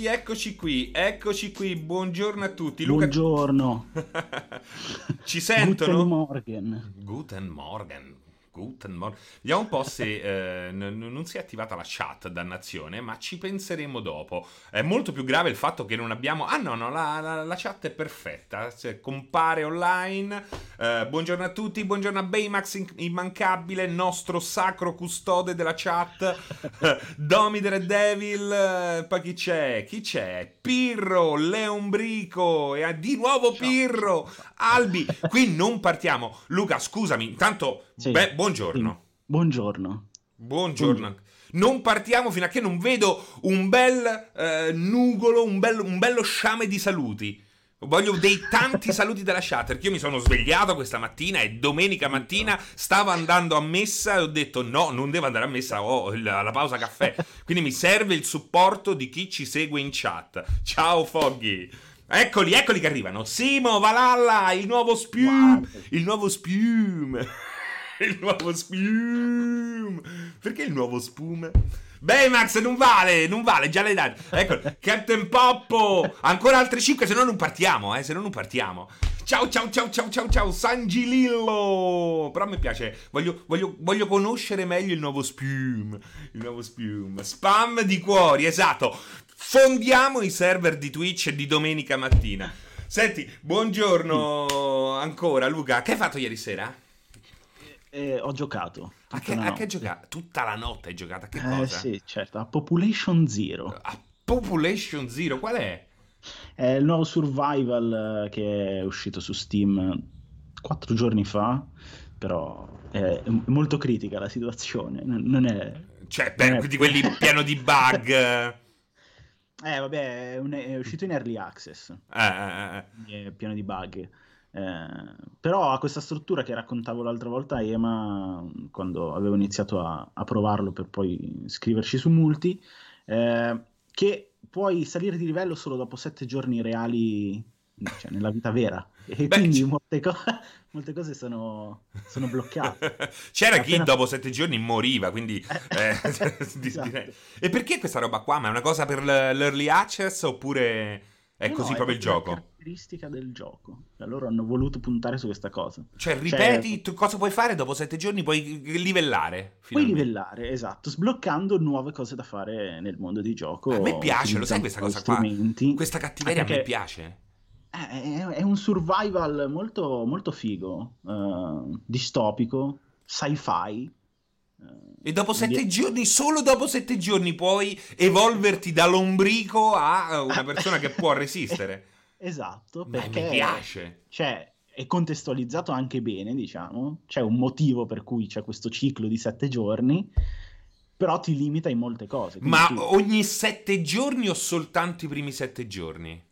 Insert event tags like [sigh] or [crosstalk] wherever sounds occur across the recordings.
tutti, eccoci qui, eccoci qui, buongiorno a tutti. Luca... Buongiorno. [laughs] Ci sentono? Guten Morgen. Guten Morgen. Guten Morgen. Vediamo un po' se eh, n- non si è attivata la chat, dannazione, ma ci penseremo dopo. È molto più grave il fatto che non abbiamo... Ah no, no, la, la, la chat è perfetta, cioè, compare online. Eh, buongiorno a tutti, buongiorno a Baymax in- immancabile, nostro sacro custode della chat. [laughs] Domider e Devil, eh, poi chi c'è? Chi c'è? Pirro, Leombrico, e di nuovo Pirro, Albi. Qui non partiamo. Luca, scusami, intanto... Sì. Beh, buongiorno. Buongiorno. Buongiorno. Non partiamo fino a che non vedo un bel eh, nugolo, un, bel- un bello sciame di saluti. Voglio dei tanti [laughs] saluti della chat perché io mi sono svegliato questa mattina e domenica mattina stavo andando a messa e ho detto no, non devo andare a messa, ho il- la pausa caffè. [laughs] Quindi mi serve il supporto di chi ci segue in chat. Ciao Foggy. Eccoli, eccoli che arrivano. Simo, Valhalla, il nuovo Spium. Il nuovo Spium. [laughs] Il nuovo Spium. Perché il nuovo Spum? Baymax non vale, non vale, già l'hai dato. Ecco, Captain Poppo. Ancora altre 5, se no non partiamo, eh, se no non partiamo. Ciao, ciao, ciao, ciao, ciao, ciao, San Gilillo. Però mi piace, voglio, voglio, voglio conoscere meglio il nuovo Spium. Il nuovo Spium. Spam di cuori, esatto. Fondiamo i server di Twitch di domenica mattina. Senti, buongiorno ancora, Luca. Che hai fatto ieri sera? Eh, ho giocato. A che, a che giocato? Tutta la notte hai giocato? A che Eh cosa? sì, certo, a Population Zero. A Population Zero, qual è? È il nuovo survival eh, che è uscito su Steam quattro giorni fa, però è molto critica la situazione. Non è... Cioè, per, non è- di quelli [laughs] pieno di bug. Eh, Eh, vabbè, è, un- è uscito in early access. eh, eh. quindi è pieno di bug. Eh, però ha questa struttura che raccontavo l'altra volta a Ema quando avevo iniziato a, a provarlo per poi scriverci su multi, eh, che puoi salire di livello solo dopo sette giorni reali, cioè nella vita vera. E Beh, quindi molte, co- [laughs] molte cose sono, sono bloccate. [laughs] C'era chi Appena- dopo sette giorni moriva, quindi... eh, di- [laughs] Esatto. E perché questa roba qua? Ma è una cosa per l'early access oppure è No, così no, proprio il una gioco? Caratteristica del gioco. Cioè, loro hanno voluto puntare su questa cosa. Cioè, ripeti, tu cosa puoi fare dopo sette giorni? Puoi livellare. Puoi finalmente. livellare, esatto, sbloccando nuove cose da fare nel mondo di gioco. A me piace, lo sai questa cosa qua? Questa cattiveria a me Perché- piace. Eh, È, è un survival molto, molto figo, eh, distopico, sci-fi. eh, E dopo sette giorni, solo dopo sette giorni puoi evolverti da lombrico a una persona che può resistere. [laughs] Esatto, Ma perché mi piace. cioè, è contestualizzato anche bene, diciamo. C'è un motivo per cui c'è questo ciclo di sette giorni, però ti limita in molte cose. Ma tu- ogni sette giorni o soltanto i primi sette giorni?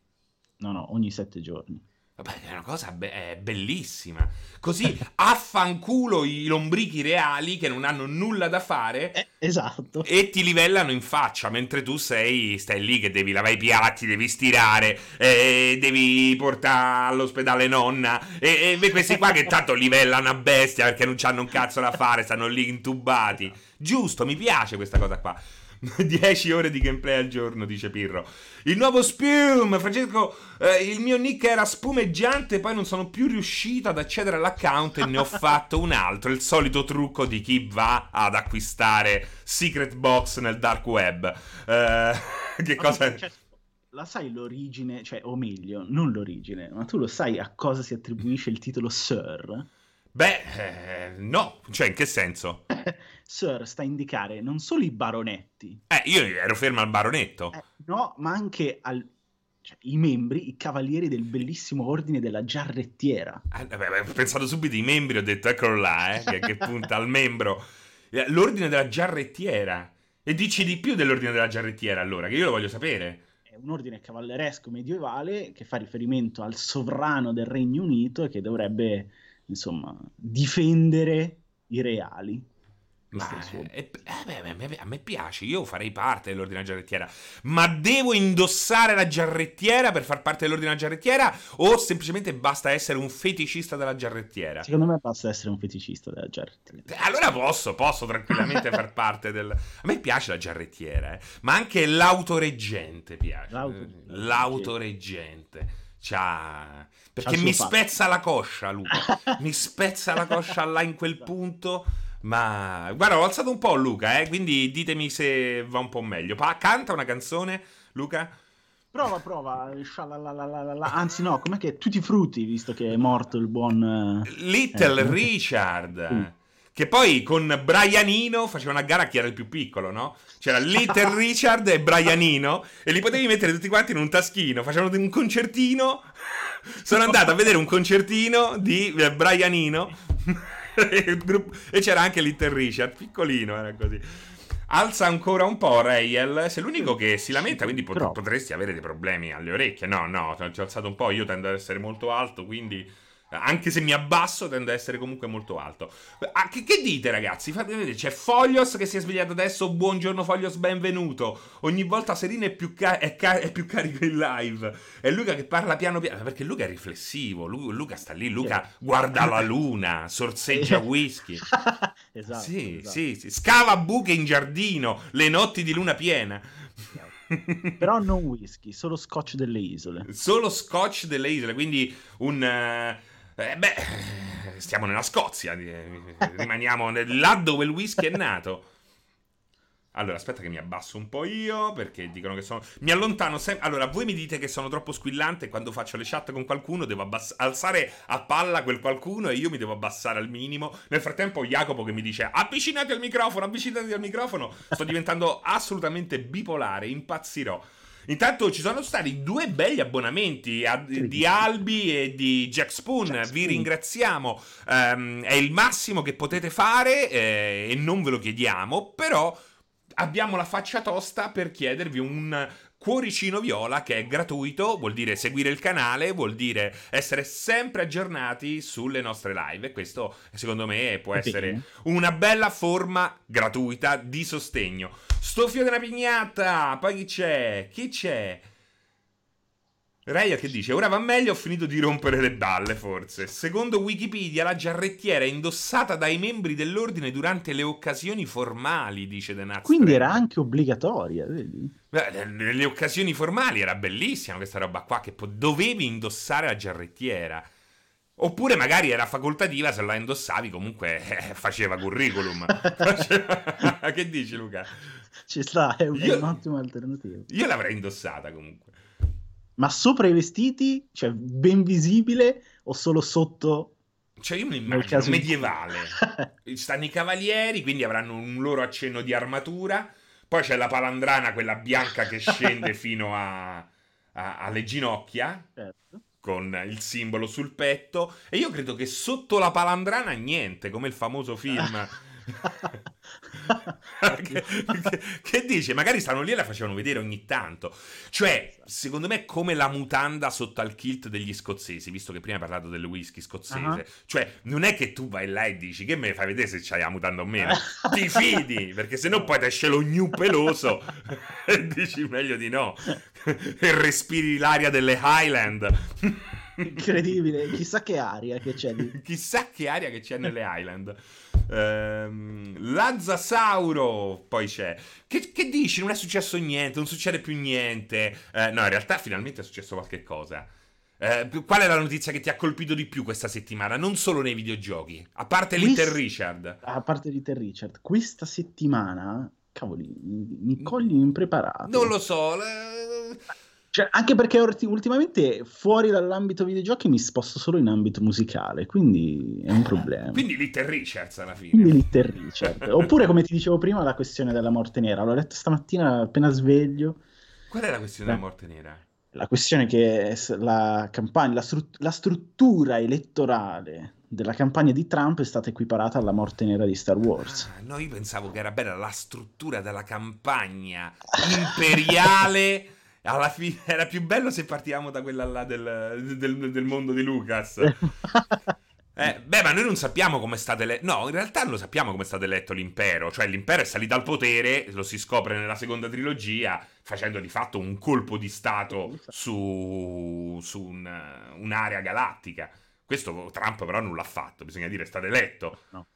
No, no, ogni sette giorni. Vabbè, è una cosa be- è bellissima. Così [laughs] affanculo i lombrichi reali che non hanno nulla da fare Eh, esatto. e ti livellano in faccia mentre tu sei stai lì che devi lavare i piatti, devi stirare, eh, devi portare all'ospedale nonna e, e questi qua che tanto livellano a bestia perché non hanno un cazzo da fare, stanno lì intubati. [laughs] Giusto, mi piace questa cosa qua. [laughs] 10 ore di gameplay al giorno, dice Pirro. Il nuovo Spume, Francesco, eh, il mio nick era spumeggiante, poi non sono più riuscito ad accedere all'account e ne ho [laughs] fatto un altro, il solito trucco di chi va ad acquistare secret box nel dark web. Eh, [laughs] che Ma cosa... cioè, la sai l'origine, cioè, o meglio, non l'origine, ma tu lo sai a cosa si attribuisce il titolo Sir? Beh, eh, no, cioè in che senso? [laughs] Sir sta a indicare non solo i baronetti, Eh, io ero fermo al baronetto. eh, no, ma anche al- cioè, i membri, i cavalieri del bellissimo ordine della giarrettiera. Eh, vabbè, ho pensato subito ai membri, ho detto eccolo là, eh, che, che punta al membro. Eh, L'ordine della giarrettiera. E dici di più dell'ordine della giarrettiera allora, che io lo voglio sapere. È un ordine cavalleresco medievale che fa riferimento al sovrano del Regno Unito e che dovrebbe, insomma, difendere i reali. Ma, eh, beh, a me piace, io farei parte dell'ordine giarrettiera. Ma devo indossare la giarrettiera per far parte dell'ordine giarrettiera? O semplicemente basta essere un feticista della giarrettiera? Secondo me basta essere un feticista della giarrettiera. Eh, allora posso, posso tranquillamente far parte del. A me piace la giarrettiera, eh? ma anche l'autoreggente piace. L'autoreggente. l'autoreggente. C'ha... Perché C'ha mi spezza la coscia, Luca. [laughs] mi spezza la coscia là in quel punto ma guarda, ho alzato un po' Luca, eh, quindi ditemi se va un po' meglio. Pa- canta una canzone, Luca? Prova, prova. Anzi, no, com'è che tutti i frutti, visto che è morto il buon eh, Little eh, Richard. Che poi con Brianino faceva una gara a chi era il più piccolo, no? C'era Little [laughs] Richard e Brianino e li potevi mettere tutti quanti in un taschino. Facevano un concertino. Sono andato a vedere un concertino di eh, Brianino [laughs] e c'era anche Little Richard, piccolino, era così. Alza ancora un po', Rayel. Sei l'unico che si lamenta, quindi pot- potresti avere dei problemi alle orecchie. No, no, ti ho alzato un po'. Io tendo ad essere molto alto, quindi anche se mi abbasso, tende a essere comunque molto alto. Ah, che, che, dite, ragazzi? Fate vedere. C'è Foglios che si è svegliato adesso. Buongiorno, Foglios, benvenuto. Ogni volta Serino è più, ca- è ca- è più carico in live. È Luca che parla piano piano. Perché Luca è riflessivo. Lu- Luca sta lì. Luca guarda la luna, sorseggia whisky. [laughs] esatto, sì, esatto. sì, sì. Scava buche in giardino. Le notti di luna piena. Però non whisky, solo scotch delle isole. Solo scotch delle isole, quindi un. Uh eh, beh, stiamo nella Scozia, rimaniamo là dove il whisky è nato. Allora, aspetta che mi abbasso un po' io, perché dicono che sono... Mi allontano sempre... Allora, voi mi dite che sono troppo squillante e quando faccio le chat con qualcuno devo abbass... alzare a palla quel qualcuno e io mi devo abbassare al minimo. Nel frattempo Jacopo che mi dice avvicinati al microfono, avvicinati al microfono. Sto diventando assolutamente bipolare, impazzirò. Intanto ci sono stati due belli abbonamenti a, di Albi e di Jack Spoon. Jack Vi Spoon. ringraziamo. Um, è il massimo che potete fare eh, e non ve lo chiediamo, però abbiamo la faccia tosta per chiedervi un Cuoricino Viola che è gratuito, vuol dire seguire il canale, vuol dire essere sempre aggiornati sulle nostre live e questo secondo me può essere una bella forma gratuita di sostegno. Sto fio della pignata, poi chi c'è? Chi c'è? Raya che dice, ora va meglio, ho finito di rompere le balle forse. Secondo Wikipedia la giarrettiera è indossata dai membri dell'ordine durante le occasioni formali, dice The Nuts Quindi era anche obbligatoria, vedi? Beh, nelle occasioni formali era bellissima questa roba qua, che po- dovevi indossare la giarrettiera. Oppure magari era facoltativa, se la indossavi comunque eh, faceva curriculum. [laughs] [laughs] che dici Luca? Ci sta, è, un, io... un'ottima alternativa. Io l'avrei indossata comunque ma sopra i vestiti, cioè ben visibile o solo sotto? Cioè io mi immagino medievale. [laughs] Stanno i cavalieri, quindi avranno un loro accenno di armatura. Poi c'è la palandrana, quella bianca che scende [laughs] fino a, a, alle ginocchia. Certo. Con il simbolo sul petto. E io credo che sotto la palandrana niente, come il famoso film [laughs] [laughs] che, che, che, dice? Magari stanno lì e la facevano vedere ogni tanto. Cioè, secondo me è come la mutanda sotto al kilt degli scozzesi, visto che prima hai parlato del whisky scozzese. Uh-huh. Cioè, non è che tu vai là e dici che me fai vedere se c'hai la mutanda o meno. [laughs] Ti fidi, perché se no poi ti esce lo gnu peloso [laughs] e dici meglio di no. e respiri l'aria delle Highland. Incredibile, chissà che aria che c'è lì. chissà che aria che c'è nelle Highland. Ehm, Lazzasauro poi c'è. Che, che, dici? Non è successo niente, non succede più niente. Eh, no, in realtà finalmente è successo qualche cosa. Eh, qual è la notizia che ti ha colpito di più questa settimana? Non solo nei videogiochi, a parte Quest... Little Richard. A parte Little Richard, questa settimana, cavoli, mi cogli impreparato. Non lo so. Le cioè, anche perché ultimamente fuori dall'ambito videogiochi mi sposto solo in ambito musicale, quindi è un problema. Quindi Little Richards alla fine. Quindi Little Richard. Oppure, come ti dicevo prima, la questione della morte nera. L'ho letto stamattina appena sveglio. Qual è la questione eh. della morte nera? La questione che la campagna, la, stru- la struttura elettorale della campagna di Trump è stata equiparata alla morte nera di Star Wars. Ah, no, io pensavo che era bella la struttura della campagna imperiale [laughs] alla fine [laughs] era più bello se partivamo da quella là del, del, del mondo di Lucas. [laughs] Eh, beh, ma noi non sappiamo come è stato eletto. No, in realtà non lo sappiamo come è stato eletto l'impero. Cioè, l'impero è salito al potere, lo si scopre nella seconda trilogia, facendo di fatto un colpo di stato su, su un, un'area galattica. Questo Trump però non l'ha fatto, bisogna dire, è stato eletto. No.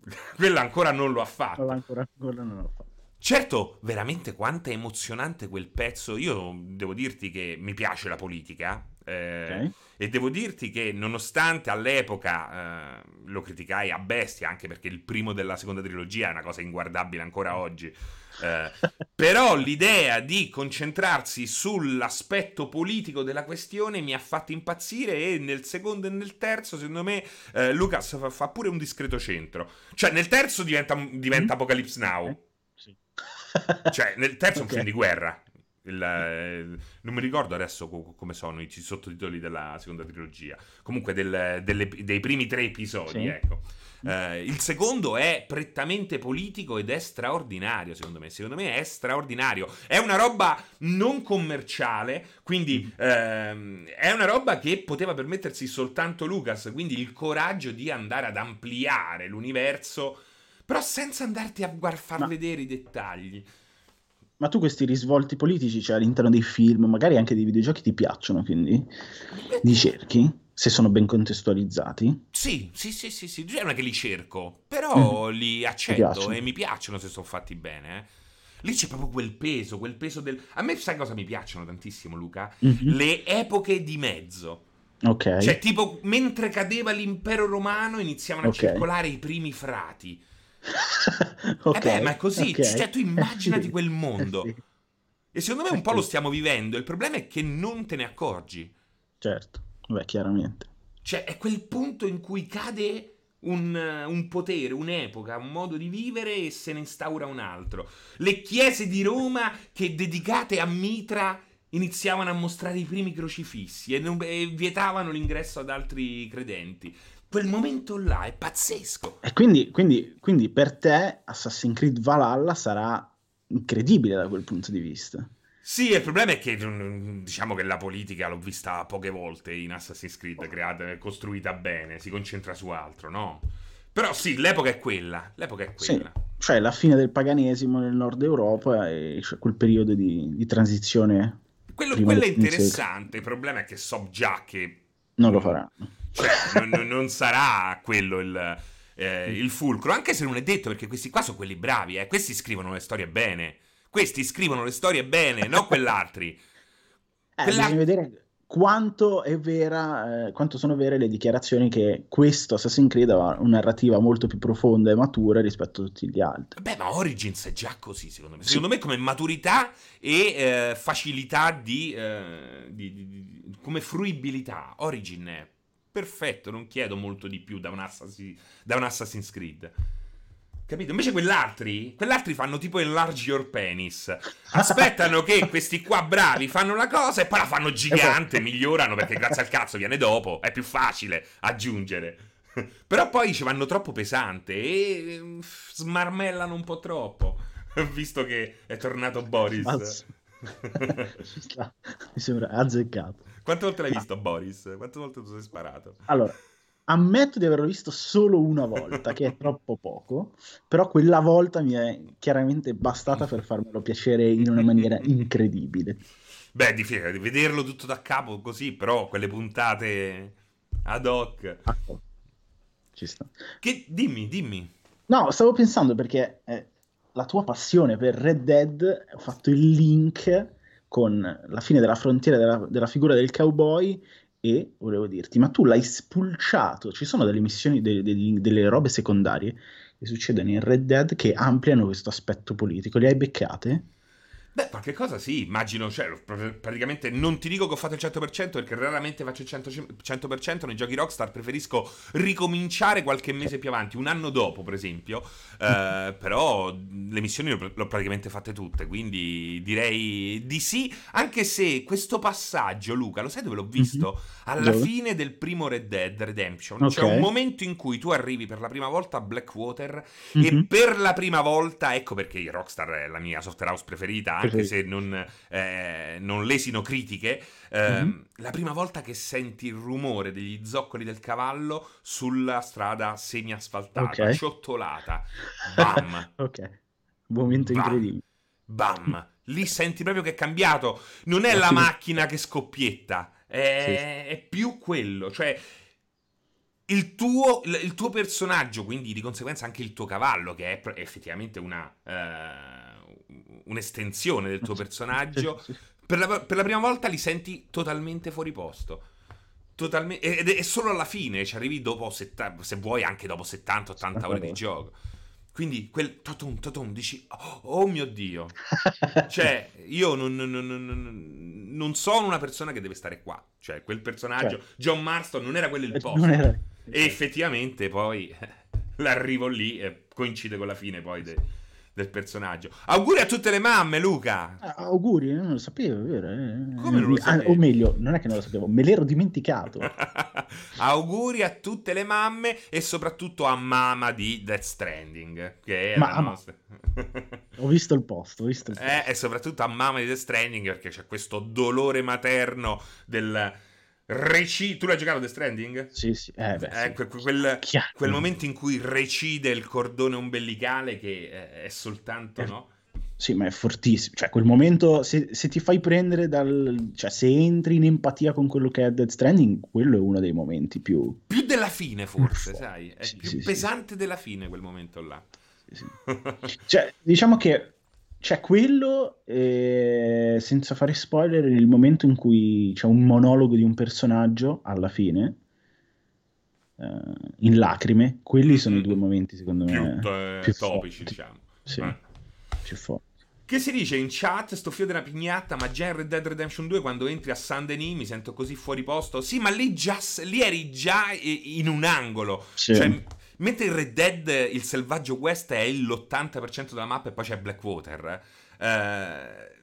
[laughs] Quella ancora non lo ha fatto. Quella ancora, ancora non l'ha fatto. Certo, veramente quanto è emozionante quel pezzo. Io devo dirti che mi piace la politica, eh, okay. E devo dirti che nonostante all'epoca eh, lo criticai a bestia, anche perché il primo della seconda trilogia è una cosa inguardabile ancora oggi, eh, [laughs] però l'idea di concentrarsi sull'aspetto politico della questione mi ha fatto impazzire e nel secondo e nel terzo, secondo me, eh, Lucas fa, pure un discreto centro. Cioè nel terzo diventa, diventa mm. Apocalypse Now. Sì. Cioè nel terzo okay. è un film di guerra il, eh, non mi ricordo adesso come sono i sottotitoli della seconda trilogia. Comunque del, delle, dei primi tre episodi, sì. ecco. Uh, il secondo è prettamente politico ed è straordinario, secondo me. Secondo me è straordinario. È una roba non commerciale, quindi uh, è una roba che poteva permettersi soltanto Lucas. Quindi il coraggio di andare ad ampliare l'universo, però senza andarti a far Ma... vedere i dettagli. Ma tu questi risvolti politici, cioè all'interno dei film, magari anche dei videogiochi, ti piacciono, quindi li cerchi? Se sono ben contestualizzati? Sì, sì, sì, sì, sì. Non è che li cerco, però mm. li accetto e mi piacciono se sono fatti bene. Eh. Lì c'è proprio quel peso, quel peso del... A me sai cosa mi piacciono tantissimo, Luca? Mm-hmm. Le epoche di mezzo. Ok. Cioè, tipo, mentre cadeva l'impero romano iniziavano okay. a circolare i primi frati [laughs] okay, eh beh, ma è così, okay. cioè tu immaginati eh [laughs] quel mondo. Sì. E secondo me un po' lo stiamo vivendo, il problema è che non te ne accorgi. Certo, beh, chiaramente. Cioè, è quel punto in cui cade un, un, potere, un'epoca, un modo di vivere e se ne instaura un altro. Le chiese di Roma che dedicate a Mitra iniziavano a mostrare i primi crocifissi e, non, e vietavano l'ingresso ad altri credenti quel momento là è pazzesco. E quindi, quindi, quindi per te Assassin's Creed Valhalla sarà incredibile da quel punto di vista. Sì, il problema è che diciamo che la politica l'ho vista poche volte in Assassin's Creed, creata, costruita bene, si concentra su altro, no? Però sì, l'epoca è quella, l'epoca è quella. Sì, cioè la fine del paganesimo nel nord Europa e cioè quel periodo di, di transizione. Quello, quello è interessante, il problema è che so già che... Non lo faranno cioè, non, non, sarà quello il, eh, il, fulcro, anche se non è detto perché questi qua sono quelli bravi, eh. questi scrivono le storie bene. Questi scrivono le storie bene, non quell'altri. Eh, Quella... Bisogna vedere quanto è vera, eh, quanto sono vere le dichiarazioni che questo Assassin's Creed ha una narrativa molto più profonda e matura rispetto a tutti gli altri. Beh, ma Origins è già così, secondo me. Sì. Secondo me come maturità e eh, facilità di, eh, di, di, di, come fruibilità. Origin è perfetto, non chiedo molto di più da un, Assassin, da un Assassin's Creed. Capito? Invece quell'altri, quell'altri fanno tipo enlarge your penis. Aspettano che questi qua bravi fanno la cosa e poi la fanno gigante, migliorano perché grazie al cazzo viene dopo, è più facile aggiungere. Però poi ci vanno troppo pesante e mm, smarmellano un po' troppo. Visto che è tornato Boris. [laughs] Mi sembra azzeccato. Quante volte l'hai visto, Boris? Quante volte tu sei sparato? Allora, ammetto di averlo visto solo una volta, che è [laughs] troppo poco, però quella volta mi è chiaramente bastata per farmelo piacere in una maniera incredibile. Beh, di vederlo tutto da capo così, però quelle puntate ad hoc. Ah, ci sta. Che, dimmi, dimmi. No, stavo pensando perché eh, la tua passione per Red Dead, ho fatto il link con la fine della frontiera della, della figura del cowboy e volevo dirti, ma tu l'hai spulciato, ci sono delle missioni, de, de, delle robe secondarie che succedono in Red Dead che ampliano questo aspetto politico, le hai beccate? Beh, qualche cosa sì, immagino, cioè, praticamente non ti dico che ho fatto il 100% perché raramente faccio il 100%, nei giochi Rockstar preferisco ricominciare qualche mese più avanti, un anno dopo per esempio, [laughs] eh, però le missioni le ho praticamente fatte tutte, quindi direi di sì, anche se questo passaggio, Luca, lo sai dove l'ho visto? Mm-hmm. Alla dove? fine del primo Red Dead Redemption, okay. c'è un momento in cui tu arrivi per la prima volta a Blackwater mm-hmm. e per la prima volta, ecco perché Rockstar è la mia software house preferita, anche se non, eh, non lesino critiche. Eh, mm-hmm. La prima volta che senti il rumore degli zoccoli del cavallo sulla strada semi-asfaltata, okay. ciottolata, bam. [laughs] ok, momento bam. incredibile. Bam, lì senti proprio che è cambiato. Non è la macchina che scoppietta, è, sì. è più quello, cioè il tuo, il tuo, personaggio, quindi di conseguenza anche il tuo cavallo, che è effettivamente una, uh, un'estensione del tuo [laughs] personaggio, per la, per la, prima volta li senti totalmente fuori posto. Totalmente, ed è solo alla fine, ci arrivi dopo, setta, se vuoi, anche dopo 70-80 ore di gioco. Quindi quel totum totum dici, oh, oh mio Dio. [laughs] cioè, io non, non, non, non, sono una persona che deve stare qua. Cioè, quel personaggio, cioè, John Marston, non era quello il posto. Era... E effettivamente poi [laughs] l'arrivo lì e coincide con la fine poi de, del personaggio. Auguri a tutte le mamme, Luca! Ah, auguri, non lo sapevo, vero? Eh. Come non lo sapevo? Ah, o meglio, non è che non lo sapevo, me l'ero dimenticato. [laughs] auguri a tutte le mamme e soprattutto a mamma di Death Stranding, che è ma, nostra... [laughs] ho visto il post, ho visto il post. Eh, e soprattutto a mamma di Death Stranding perché c'è questo dolore materno del Reci... Tu l'hai giocato The Stranding? Sì, sì. Eh, beh, eh, sì. Quel, quel, momento in cui recide il cordone ombelicale che è soltanto, eh, no? Sì, ma è fortissimo. Cioè, quel momento, se, se, ti fai prendere dal... Cioè, se entri in empatia con quello che è Dead Stranding, quello è uno dei momenti più... Più della fine, forse, sai? È sì, più sì, pesante sì. della fine quel momento là. cioè, diciamo che c'è quello, eh, senza fare spoiler, il momento in cui c'è un monologo di un personaggio alla fine, eh, in lacrime. Quelli sono i due momenti, secondo più, me, eh, più topici, forti. diciamo. Sì, eh. più forti. Che si dice in chat, sto fio della pignatta, ma già in Red Dead Redemption 2 quando entri a Saint Denis mi sento così fuori posto. Sì, ma lì, già, lì eri già in un angolo. Sì. Cioè, Mentre in Red Dead il selvaggio West è l'80% della mappa e poi c'è Blackwater, eh,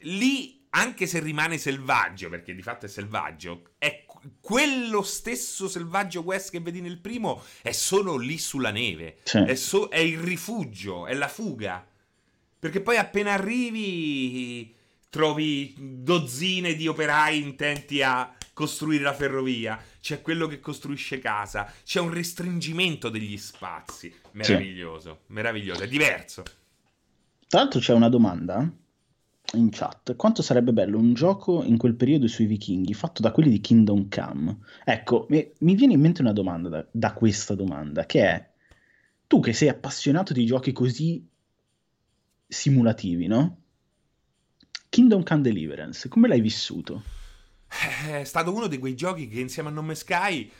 lì anche se rimane selvaggio, perché di fatto è selvaggio, è quello stesso selvaggio West che vedi nel primo è solo lì sulla neve, sì. è, so- è il rifugio, è la fuga. Perché poi appena arrivi trovi dozzine di operai intenti a costruire la ferrovia, c'è quello che costruisce casa, c'è un restringimento degli spazi. Meraviglioso, sì. meraviglioso, è diverso. Tra l'altro c'è una domanda in chat. Quanto sarebbe bello un gioco in quel periodo sui vichinghi fatto da quelli di Kingdom Come? Ecco, mi, viene in mente una domanda da, da questa domanda, che è, tu che sei appassionato di giochi così simulativi, no? Kingdom Come Deliverance, come l'hai vissuto? Eh, è stato uno di quei giochi che insieme a Nome Sky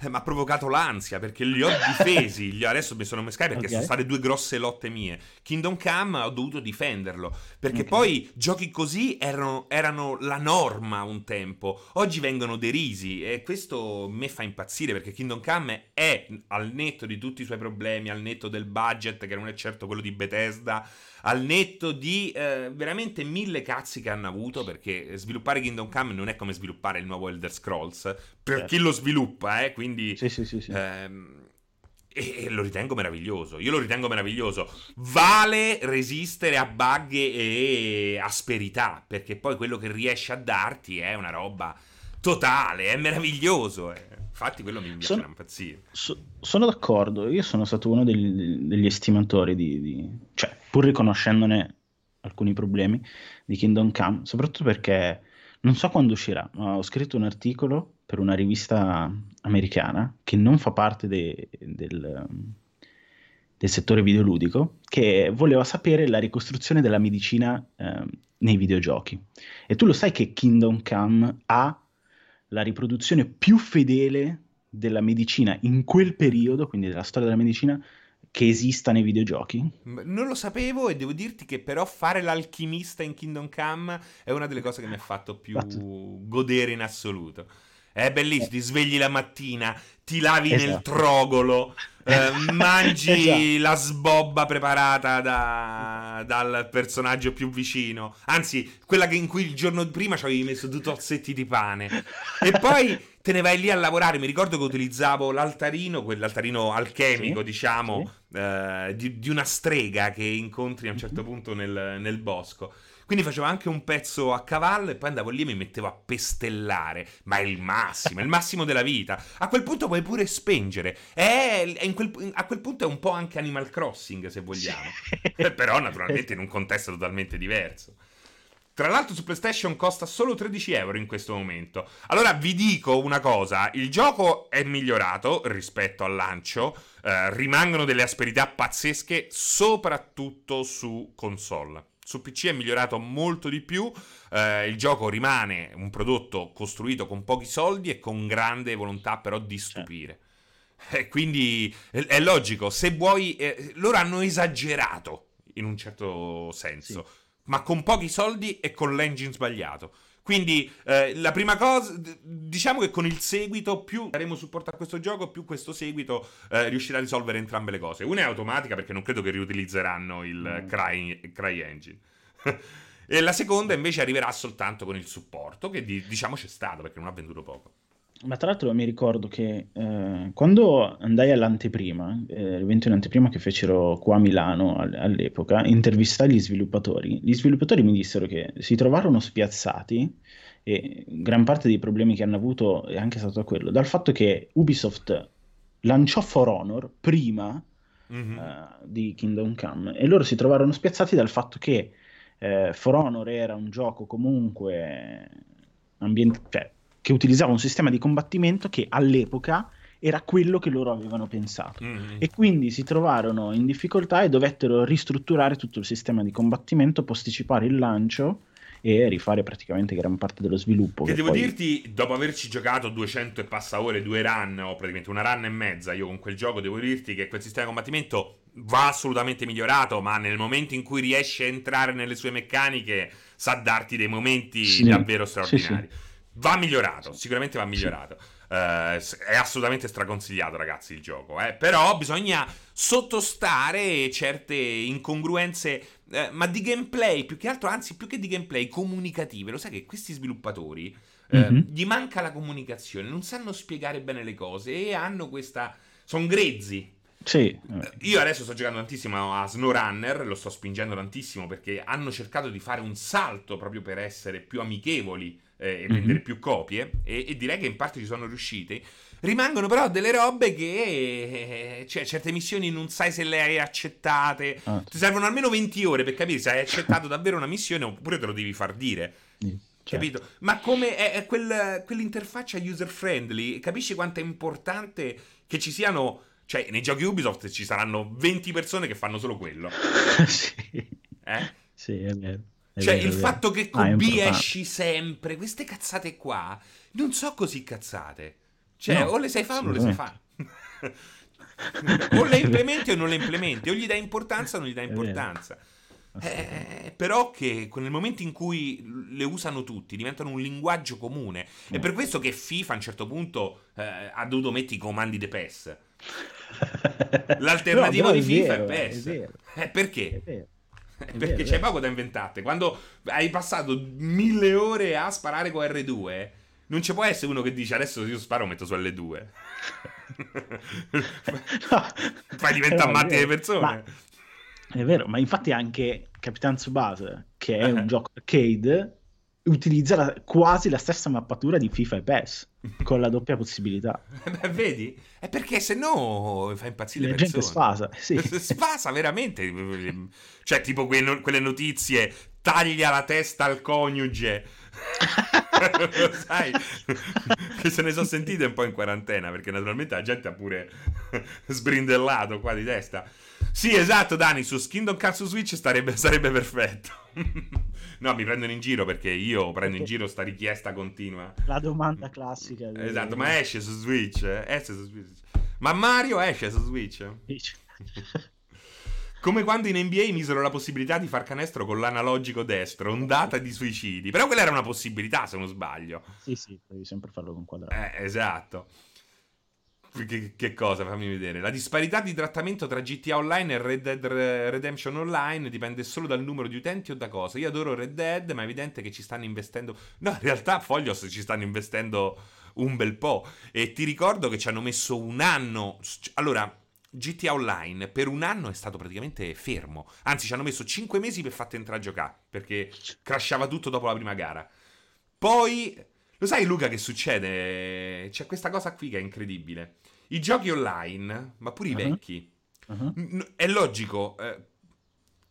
eh, mi ha provocato l'ansia perché li ho difesi. Gli, adesso mi sono Nome Sky perché okay. sono state due grosse lotte mie. Kingdom Come ho dovuto difenderlo perché okay. poi giochi così erano, erano, la norma un tempo. Oggi vengono derisi e questo mi fa impazzire perché Kingdom Come è al netto di tutti i suoi problemi, al netto del budget che non è certo quello di Bethesda al netto di eh, veramente mille cazzi che hanno avuto, perché sviluppare Kingdom Come non è come sviluppare il nuovo Elder Scrolls, per certo. chi lo sviluppa, eh, quindi... Sì, sì, sì, sì. Ehm, e, lo ritengo meraviglioso. Io lo ritengo meraviglioso. Vale resistere a bug e asperità, perché poi quello che riesce a darti è una roba totale, è meraviglioso. Eh. Infatti quello mi piace sono, impazzire. So, sono d'accordo, io sono stato uno degli, degli estimatori di, di, cioè, pur riconoscendone alcuni problemi di Kingdom Come, soprattutto perché non so quando uscirà, ma ho scritto un articolo per una rivista americana che non fa parte de, del, del, settore videoludico, che voleva sapere la ricostruzione della medicina eh, nei videogiochi. E tu lo sai che Kingdom Come ha la riproduzione più fedele della medicina in quel periodo, quindi della storia della medicina, che esista nei videogiochi? Non lo sapevo e devo dirti che però fare l'alchimista in Kingdom Come è una delle cose che mi ha fatto più esatto. godere in assoluto. È bellissimo, ti svegli la mattina, ti lavi esatto. nel trogolo, eh, mangi esatto. la sbobba preparata da, dal personaggio più vicino, anzi quella in cui il giorno prima ci avevi messo due tozzetti di pane e poi te ne vai lì a lavorare. Mi ricordo che utilizzavo l'altarino, quell'altarino alchemico, sì, diciamo, sì. Eh, di, di, una strega che incontri a un certo punto nel, nel bosco. Quindi facevo anche un pezzo a cavallo e poi andavo lì e mi mettevo a pestellare. Ma è il massimo, è il massimo della vita. A quel punto puoi pure spengere. È, è quel, a quel punto è un po' anche Animal Crossing, se vogliamo. Sì. Però naturalmente [laughs] in un contesto totalmente diverso. Tra l'altro su PlayStation costa solo 13 euro in questo momento. Allora vi dico una cosa, il gioco è migliorato rispetto al lancio, eh, rimangono delle asperità pazzesche soprattutto su console. Su PC è migliorato molto di più, eh, il gioco rimane un prodotto costruito con pochi soldi e con grande volontà però di stupire. [laughs] E quindi è, è logico, se vuoi, eh, loro hanno esagerato in un certo senso. Sì ma con pochi soldi e con l'engine sbagliato. Quindi eh, la prima cosa, diciamo che con il seguito, più daremo supporto a questo gioco, più questo seguito eh, riuscirà a risolvere entrambe le cose. Una è automatica perché non credo che riutilizzeranno il mm. Cry, Cry Engine. [laughs] e la seconda invece arriverà soltanto con il supporto, che diciamo c'è stato perché non ha venduto poco. Ma tra l'altro mi ricordo che eh, quando andai all'anteprima, eh, l'evento in anteprima che fecero qua a Milano all'epoca, intervistai gli sviluppatori. Gli sviluppatori mi dissero che si trovarono spiazzati e gran parte dei problemi che hanno avuto è anche stato quello, dal fatto che Ubisoft lanciò For Honor prima mm-hmm. uh, di Kingdom Come e loro si trovarono spiazzati dal fatto che uh, For Honor era un gioco comunque ambiente, cioè, che utilizzava un sistema di combattimento che all'epoca era quello che loro avevano pensato. Mm-hmm. E quindi si trovarono in difficoltà e dovettero ristrutturare tutto il sistema di combattimento, posticipare il lancio e rifare praticamente gran parte dello sviluppo. Che, che devo poi... dirti, dopo averci giocato 200 e passa ore, due run, o praticamente una run e mezza, io con quel gioco devo dirti che quel sistema di combattimento va assolutamente migliorato, ma nel momento in cui riesci a entrare nelle sue meccaniche sa darti dei momenti sì, davvero straordinari. Sì, sì. Va migliorato, sicuramente va migliorato. Uh, è assolutamente straconsigliato, ragazzi, il gioco. Eh? Però bisogna sottostare certe incongruenze, eh, ma di gameplay, più che altro, anzi, più che di gameplay, comunicative. Lo sai che questi sviluppatori mm-hmm. gli manca la comunicazione, non sanno spiegare bene le cose e hanno questa. sono grezzi. Sì. Eh, io adesso sto giocando tantissimo a SnowRunner, lo sto spingendo tantissimo perché hanno cercato di fare un salto proprio per essere più amichevoli eh, e mm-hmm. vendere più copie, e, e, direi che in parte ci sono riusciti. Rimangono però delle robe che, eh, cioè, certe missioni non sai se le hai accettate. Ah. Ti servono almeno 20 ore per capire se hai accettato davvero una missione oppure te lo devi far dire. Mm. Certo. Capito? Ma come è, è quel, quell'interfaccia user friendly, capisci quanto è importante che ci siano. Cioè, nei giochi Ubisoft ci saranno 20 persone che fanno solo quello. [laughs] sì. Eh? Sì, è vero. Cioè, il fatto che con ah, B esci sempre, queste cazzate qua, non so così cazzate. Cioè, no, o le sai fare o non le sai fare. [laughs] o le implementi o non le implementi, o gli dai importanza o non gli dai importanza. Eh, però che nel momento in cui le usano tutti diventano un linguaggio comune. È per questo che FIFA a un certo punto eh, ha dovuto mettere i comandi [laughs] di PES. L'alternativa di FIFA è, vero, è PES. È eh, perché? È perché vero, c'è poco da inventare. Quando hai passato mille ore a sparare con R2, non ci può essere uno che dice adesso io sparo metto su L2. [laughs] [laughs] no, Fai diventare matti le persone. Ma, è vero, ma infatti anche Capitan Tsubasa, che è un gioco arcade, utilizza la, quasi la stessa mappatura di FIFA e PES [laughs] con la doppia possibilità. Vedi? È perché se no fa impazzire la persone. gente sfasa, sì. [laughs] sfasa veramente. Cioè, tipo que- quelle notizie taglia la testa al coniuge. [laughs] [laughs] sai che se ne sono sentite un po' in quarantena perché naturalmente la gente ha pure [laughs] sbrindellato qua di testa sì, esatto, Dani, su Kingdom su Switch starebbe, sarebbe perfetto. [laughs] no, mi prendono in giro perché io prendo in giro sta richiesta continua. La domanda classica. Di... Esatto, ma esce su Switch? Esce su Switch. Ma Mario esce su Switch? Come quando in NBA misero la possibilità di far canestro con l'analogico destro, ondata di suicidi. Però quella era una possibilità, se non sbaglio. Sì, sì, devi sempre farlo con quadrato. Eh, esatto. Che, che, cosa? Fammi vedere. La disparità di trattamento tra GTA Online e Red Dead Redemption Online dipende solo dal numero di utenti o da cosa. Io adoro Red Dead, ma è evidente che ci stanno investendo. No, in realtà Foglios ci stanno investendo un bel po'. E ti ricordo che ci hanno messo un anno. Allora, GTA Online per un anno è stato praticamente fermo. Anzi, ci hanno messo 5 mesi per farti entrare a giocare perché crashava tutto dopo la prima gara. Poi, lo sai, Luca, che succede? C'è questa cosa qui che è incredibile. I giochi online, ma pure uh-huh. i vecchi, uh-huh. n- è logico. Eh,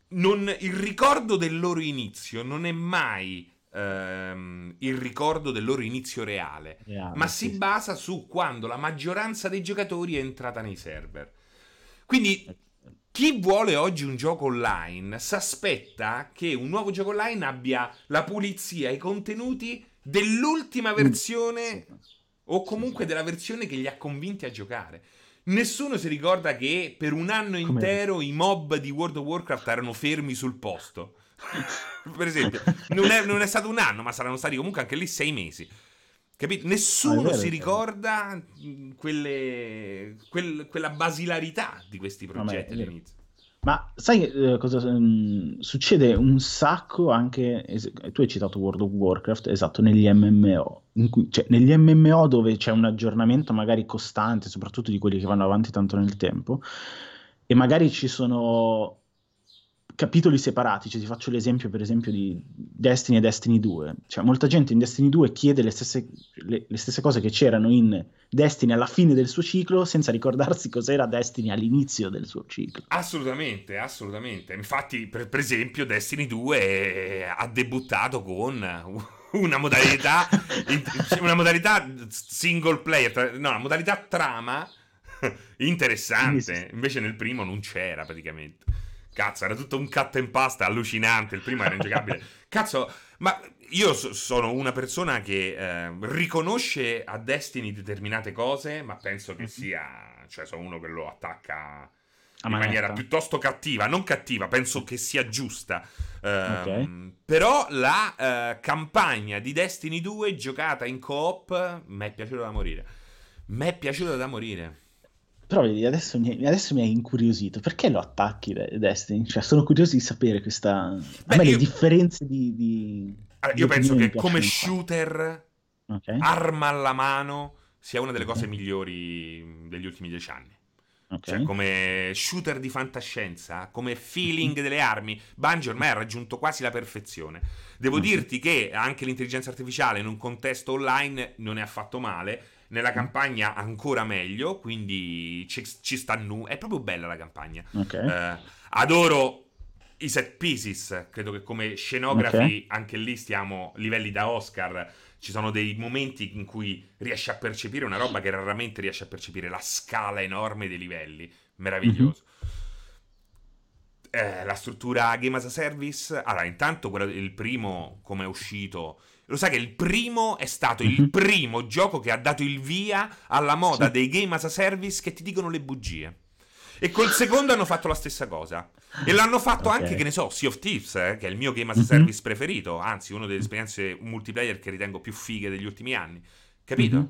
non, il ricordo del loro inizio non è mai ehm, il ricordo del loro inizio reale, yeah, ma sì. si basa su quando la maggioranza dei giocatori è entrata nei server. Quindi chi vuole oggi un gioco online si aspetta che un nuovo gioco online abbia la pulizia, i contenuti dell'ultima versione o comunque della versione che li ha convinti a giocare. Nessuno si ricorda che per un anno intero Come? i mob di World of Warcraft erano fermi sul posto. [laughs] per esempio, non è, non è, stato un anno, ma saranno stati comunque anche lì sei mesi. Capito? Nessuno ah, si ricorda quelle, quel, quella basilarità di questi progetti all'inizio. Ma sai eh, cosa um, succede un sacco anche, es- tu hai citato World of Warcraft, esatto, negli MMO, cui, cioè, negli MMO dove c'è un aggiornamento magari costante, soprattutto di quelli che vanno avanti tanto nel tempo, e magari ci sono capitoli separati, cioè ti faccio l'esempio per esempio di Destiny e Destiny 2, cioè molta gente in Destiny 2 chiede le stesse, le, le stesse, cose che c'erano in Destiny alla fine del suo ciclo senza ricordarsi cos'era Destiny all'inizio del suo ciclo. Assolutamente, assolutamente. Infatti per, per esempio Destiny 2 ha debuttato con una modalità, [laughs] una modalità single player, no, una modalità trama interessante, invece nel primo non c'era praticamente. Cazzo, era tutto un cut and pasta allucinante. Il primo era ingiocabile. [laughs] Cazzo, ma io so- sono una persona che eh, riconosce a Destiny determinate cose, ma penso che mhm. sia. Cioè, sono uno che lo attacca in maniera piuttosto cattiva. Non cattiva, penso che sia giusta. Uh, okay. Però la uh, campagna di Destiny 2 giocata in coop mi è piaciuta da morire. Mi è piaciuta da morire. Però vedi, adesso mi, adesso mi hai incuriosito. Perché lo attacchi Destiny? Cioè, sono curioso di sapere questa... Beh, a me io... le differenze di... di... Allora, io penso che come shooter, okay. arma alla mano, sia una delle cose okay. migliori degli ultimi dieci anni. Okay. Cioè, come shooter di fantascienza, come feeling [laughs] delle armi, Bungie ormai ha raggiunto quasi la perfezione. Devo dirti che anche l'intelligenza artificiale in un contesto online non è affatto male nella campagna ancora meglio, quindi ci, ci sta nu. È proprio bella la campagna. Okay. Eh, adoro i set pieces, credo che come scenografi okay. anche lì stiamo livelli da Oscar. Ci sono dei momenti in cui riesci a percepire una roba che raramente riesci a percepire, la scala enorme dei livelli. Meraviglioso. Mm-hmm. Eh, la struttura Game as a Service. Allora, intanto quello, il primo, come è uscito, lo sai che il primo è stato mm-hmm. il mhm. primo gioco che ha dato il via alla moda sì. dei game as a service che ti dicono le bugie. E col secondo hanno fatto la stessa cosa. E l'hanno fatto okay. anche, che ne so, Sea of Thieves, eh, che è il mio game as a mhm. service mm-hmm. preferito, anzi, una delle esperienze multiplayer che ritengo più fighe degli ultimi anni. Capito? Mm-hmm.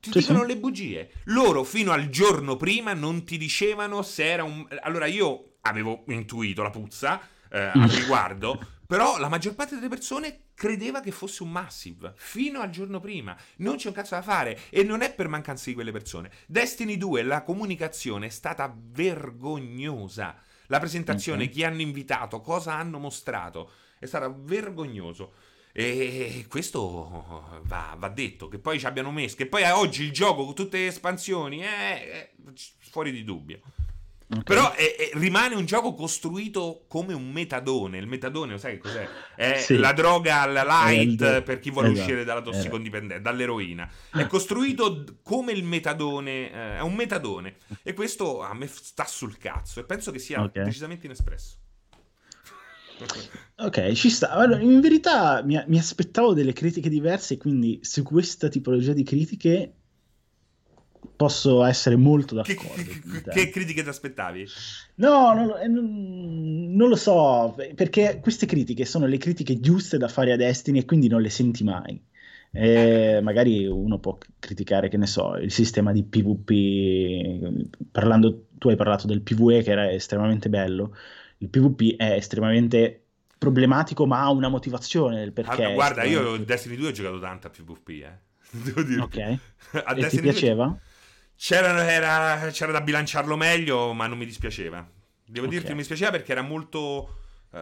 Ti sì, dicono sì. le bugie. Loro fino al giorno prima non ti dicevano se era un... Allora io avevo intuito la puzza eh, al mm. riguardo, però la maggior parte delle persone credeva che fosse un massive fino al giorno prima. Non c'è un cazzo da fare e non è per mancanza di quelle persone. Destiny 2, la comunicazione è stata vergognosa. La presentazione, okay. chi hanno invitato, cosa hanno mostrato, è stata vergognoso. E questo va, va, detto, che poi ci abbiano messo, che poi oggi il gioco con tutte le espansioni è, è fuori di dubbio. Okay. Però è, è, rimane un gioco costruito come un metadone. Il metadone, lo sai che cos'è? È sì. la droga alla light il... per chi vuole esatto. uscire dalla tossicodipendenza, dall'eroina. È costruito come il metadone, eh, è un metadone. E questo a me sta sul cazzo e penso che sia okay. decisamente inespresso. Ok, ci sta. Allora, in verità mi, mi aspettavo delle critiche diverse, quindi su questa tipologia di critiche posso essere molto d'accordo. Che, che, che critiche ti aspettavi? No, non, eh, non, non, lo so, perché queste critiche sono le critiche giuste da fare a Destiny e quindi non le senti mai. E magari uno può criticare, che ne so, il sistema di PvP, parlando, tu hai parlato del PvE che era estremamente bello, il PvP è estremamente problematico ma ha una motivazione del perché. Allora, guarda, io in Destiny 2 ho giocato tanto a PvP, eh. [laughs] Devo dire. Ok. A e ti piaceva? 2 c'era, era, c'era, da bilanciarlo meglio, ma non mi dispiaceva. Devo okay. dirti che mi dispiaceva perché era molto uh,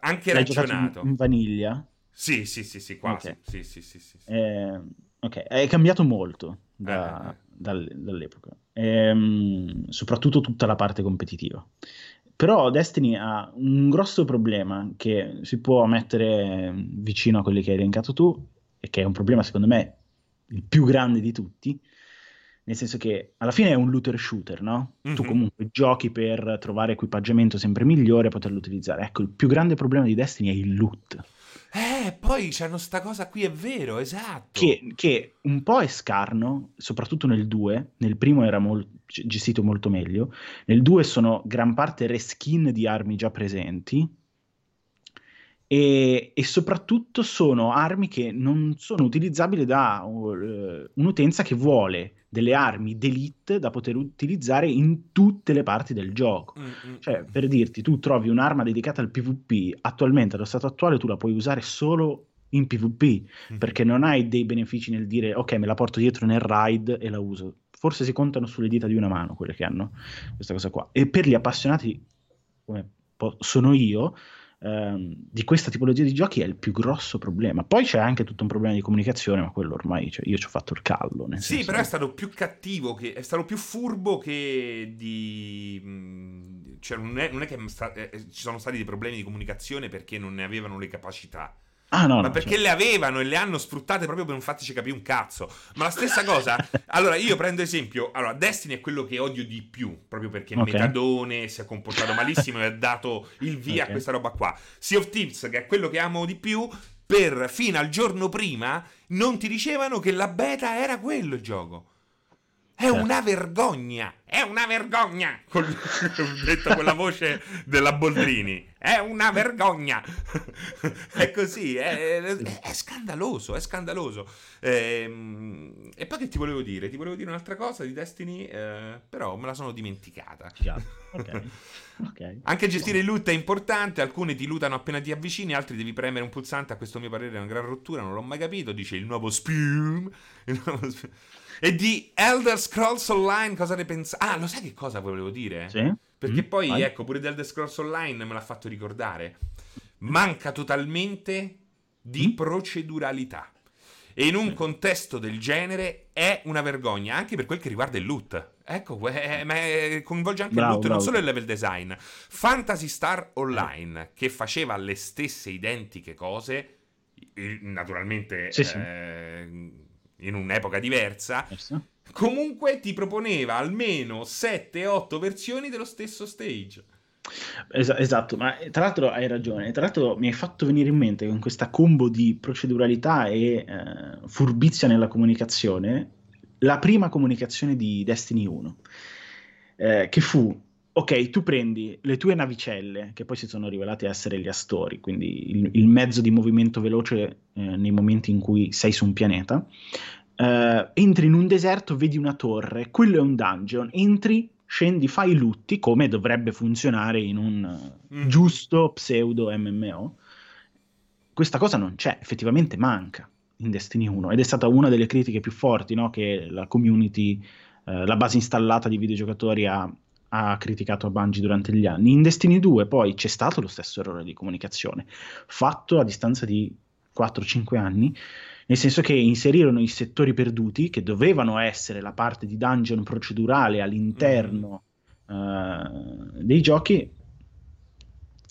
anche L'hai ragionato. In, in vaniglia? Sì, sì, sì, sì, quasi. Okay. Sì, sì, sì, sì, eh, ok, è cambiato molto da, eh. dal, dall'epoca, ehm, soprattutto tutta la parte competitiva. Però Destiny ha un grosso problema che si può mettere vicino a quelli che hai elencato tu, e che è un problema secondo me il più grande di tutti, nel senso che alla fine è un looter shooter, no? Mm-hmm. Tu mhm. comunque giochi per trovare equipaggiamento sempre migliore e poterlo utilizzare. Ecco, il più grande problema di Destiny è il loot. Eh, poi c'hanno sta cosa qui, è vero, esatto. Che, che un po' è scarno, soprattutto nel 2. Nel primo era mol- gestito molto meglio. Nel 2 sono gran parte reskin di armi già presenti. E, e soprattutto sono armi che non sono utilizzabili da uh, un'utenza che vuole delle armi d'elite da poter utilizzare in tutte le parti del gioco. Mm-hmm. Cioè, per dirti, tu trovi un'arma dedicata al PvP, attualmente, allo stato attuale, tu la puoi usare solo in PvP, mm-hmm. perché non hai dei benefici nel dire, ok, me la porto dietro nel raid e la uso. Forse si contano sulle dita di una mano quelle che hanno questa cosa qua. E per gli appassionati, come sono io, ehm, di questa tipologia di giochi è il più grosso problema. Poi c'è anche tutto un problema di comunicazione, ma quello ormai cioè, io ci ho fatto il callo. sì, però è stato più cattivo, che, è stato più furbo che di... Mm, cioè non è, non è che sta, eh, ci sono stati dei problemi di comunicazione perché non ne avevano le capacità. Ah, no, ma no, perché certo. le avevano e le hanno sfruttate proprio per non farci capire un cazzo. Ma la stessa [laughs] cosa, allora io prendo esempio, allora Destiny è quello che odio di più, proprio perché okay. Metadone si è comportato malissimo e ha dato il via okay. a questa roba qua. Sea of Thieves, che è quello che amo di più, per fino al giorno prima non ti dicevano che la beta era quello il gioco. È certo. una vergogna, è una vergogna. Col, detto con la voce della Boldrini. È una vergogna. [laughs] è così, è, è, è, scandaloso, è scandaloso. Ehm, e poi che ti volevo dire? Ti volevo dire un'altra cosa di Destiny, eh, però me la sono dimenticata. Okay. [laughs] Okay. Anche gestire il loot è importante, alcuni ti lootano appena ti avvicini, altri devi premere un pulsante, a questo mio parere è una gran rottura, non l'ho mai capito, dice il nuovo Spium. [laughs] Il nuovo Spium. E di Elder Scrolls Online cosa ne pensate? Ah, lo sai che cosa volevo dire? Sì. Perché mm, poi, vai. ecco, pure di Elder Scrolls Online me l'ha fatto ricordare. Manca totalmente di mm. proceduralità. E in un sì. contesto del genere è una vergogna, anche per quel che riguarda il loot. Ecco, è, ma è, coinvolge anche bravo, il loot, bravo. non solo il level design. Fantasy Star Online, che faceva le stesse identiche cose, naturalmente... Sì, sì. Eh, in un'epoca diversa, Yes. comunque ti proponeva almeno 7-8 versioni dello stesso stage. Es- esatto, ma eh, tra l'altro hai ragione. Tra l'altro mi hai fatto venire in mente con questa combo di proceduralità e eh, furbizia nella comunicazione, la prima comunicazione di Destiny 1, eh, che fu, ok, tu prendi le tue navicelle, che poi si sono rivelate essere gli astori, quindi il, il mezzo di movimento veloce eh, nei momenti in cui sei su un pianeta, eh, entri in un deserto, vedi una torre, quello è un dungeon, entri scendi, fai i lutti, come dovrebbe funzionare in un Mm. giusto pseudo MMO. Questa cosa non c'è, effettivamente manca in Destiny 1 ed è stata una delle critiche più forti no? che la community, eh, la base installata di videogiocatori ha, ha criticato a Bungie durante gli anni. In Destiny 2 poi c'è stato lo stesso errore di comunicazione, fatto a distanza di 4-5 anni, nel senso che inserirono i settori perduti, che dovevano essere la parte di dungeon procedurale all'interno eh, dei giochi.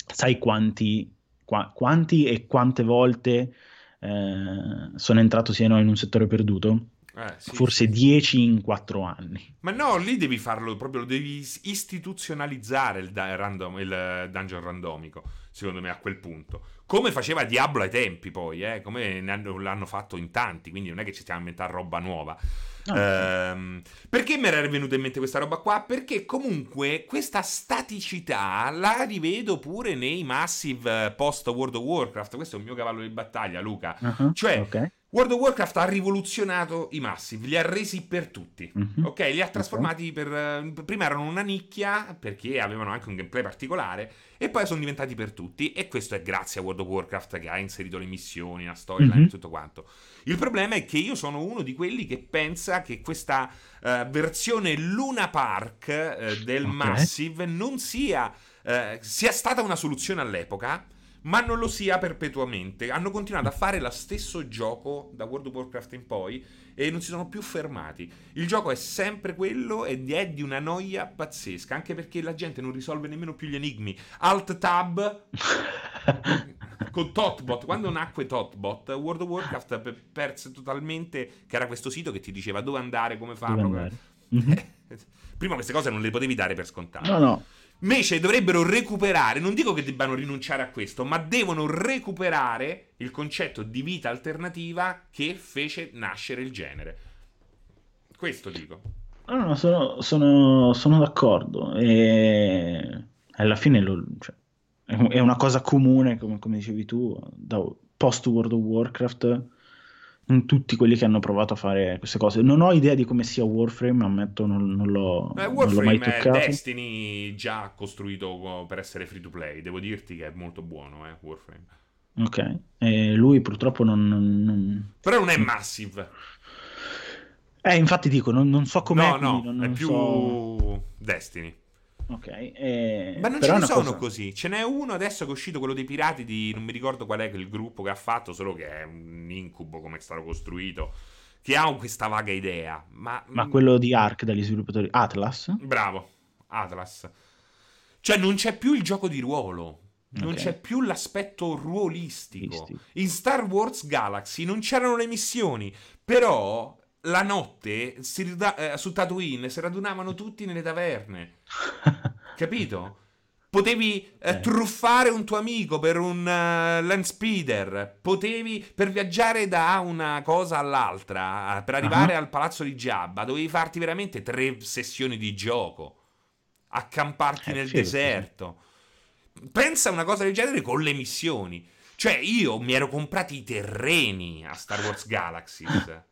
Sai quanti, qua- quanti e quante volte eh, sono entrato sia no in un settore perduto? Eh, sì, Forse sì. 10 in 4 anni. Ma no, lì devi farlo proprio, lo devi is- istituzionalizzare il, da- random- il dungeon randomico, secondo me a quel punto. Come faceva Diablo ai tempi poi, eh, come ne hanno- l'hanno fatto in tanti, quindi non è che ci stiamo a inventare roba nuova. No, Ehm, perché mi era venuta in mente questa roba qua? Perché comunque questa staticità la rivedo pure nei massive eh, post World of Warcraft. Questo è un mio cavallo di battaglia, Luca. Uh-huh, Cioè, ok. World of Warcraft ha rivoluzionato i massive, li ha resi per tutti, Mhm. ok? Li ha trasformati per... eh, prima erano una nicchia perché avevano anche un gameplay particolare e poi sono diventati per tutti e questo è grazie a World of Warcraft che ha inserito le missioni, la storyline Mhm. e tutto quanto. Il problema è che io sono uno di quelli che pensa che questa eh, versione Luna Park eh, del Ok. Massive non sia, eh, sia stata una soluzione all'epoca, ma non lo sia perpetuamente. Hanno continuato a fare lo stesso gioco da World of Warcraft in poi e non si sono più fermati. Il gioco è sempre quello ed è di una noia pazzesca, anche perché la gente non risolve nemmeno più gli enigmi. Alt tab con Totbot, quando nacque Totbot, World of Warcraft pe- perse totalmente che era questo sito che ti diceva dove andare, come Dove farlo. andare? Mhm. [laughs] Prima queste cose non le potevi dare per scontate. No, no. Invece dovrebbero recuperare, non dico che debbano rinunciare a questo, ma devono recuperare il concetto di vita alternativa che fece nascere il genere. Questo dico. No, no, sono, sono- sono d'accordo. E alla fine lo- cioè, è un- è una cosa comune, come, come dicevi tu, da post World of Warcraft, in tutti quelli che hanno provato a fare queste cose. Non ho idea di come sia Warframe, ammetto, non, non l'ho, Eh, non l'ho Warframe mai è toccato. Destiny già costruito per essere free to play. Devo dirti che è molto buono, eh, Warframe. Ok, e lui purtroppo non... non- Però non è massive. Eh, infatti dico, non, non so com'è, no, no, è più so- Destiny. Ok, eh, Ma non ce ne sono cosa- così. Ce n'è uno adesso che è uscito, quello dei pirati di... Non mi ricordo qual è il gruppo che ha fatto, solo che è un incubo come è stato costruito. Che ha questa vaga idea. Ma, Ma quello di Ark dagli sviluppatori Atlas? Bravo, Atlas. Cioè non c'è più il gioco di ruolo. Non Ok. c'è più l'aspetto ruolistico. Ruolistico. In Star Wars Galaxy non c'erano le missioni, però la notte si rida- eh, su Tatooine si radunavano tutti nelle taverne. [laughs] Capito? Potevi eh, truffare un tuo amico per un eh, land speeder. Potevi per viaggiare da una cosa all'altra, eh, per arrivare al palazzo di Jabba, dovevi farti veramente tre sessioni di gioco. Accamparti Eh, nel figo, deserto. Pensa a una cosa del genere con le missioni. Cioè, io mi ero comprati i terreni a Star Wars Galaxies.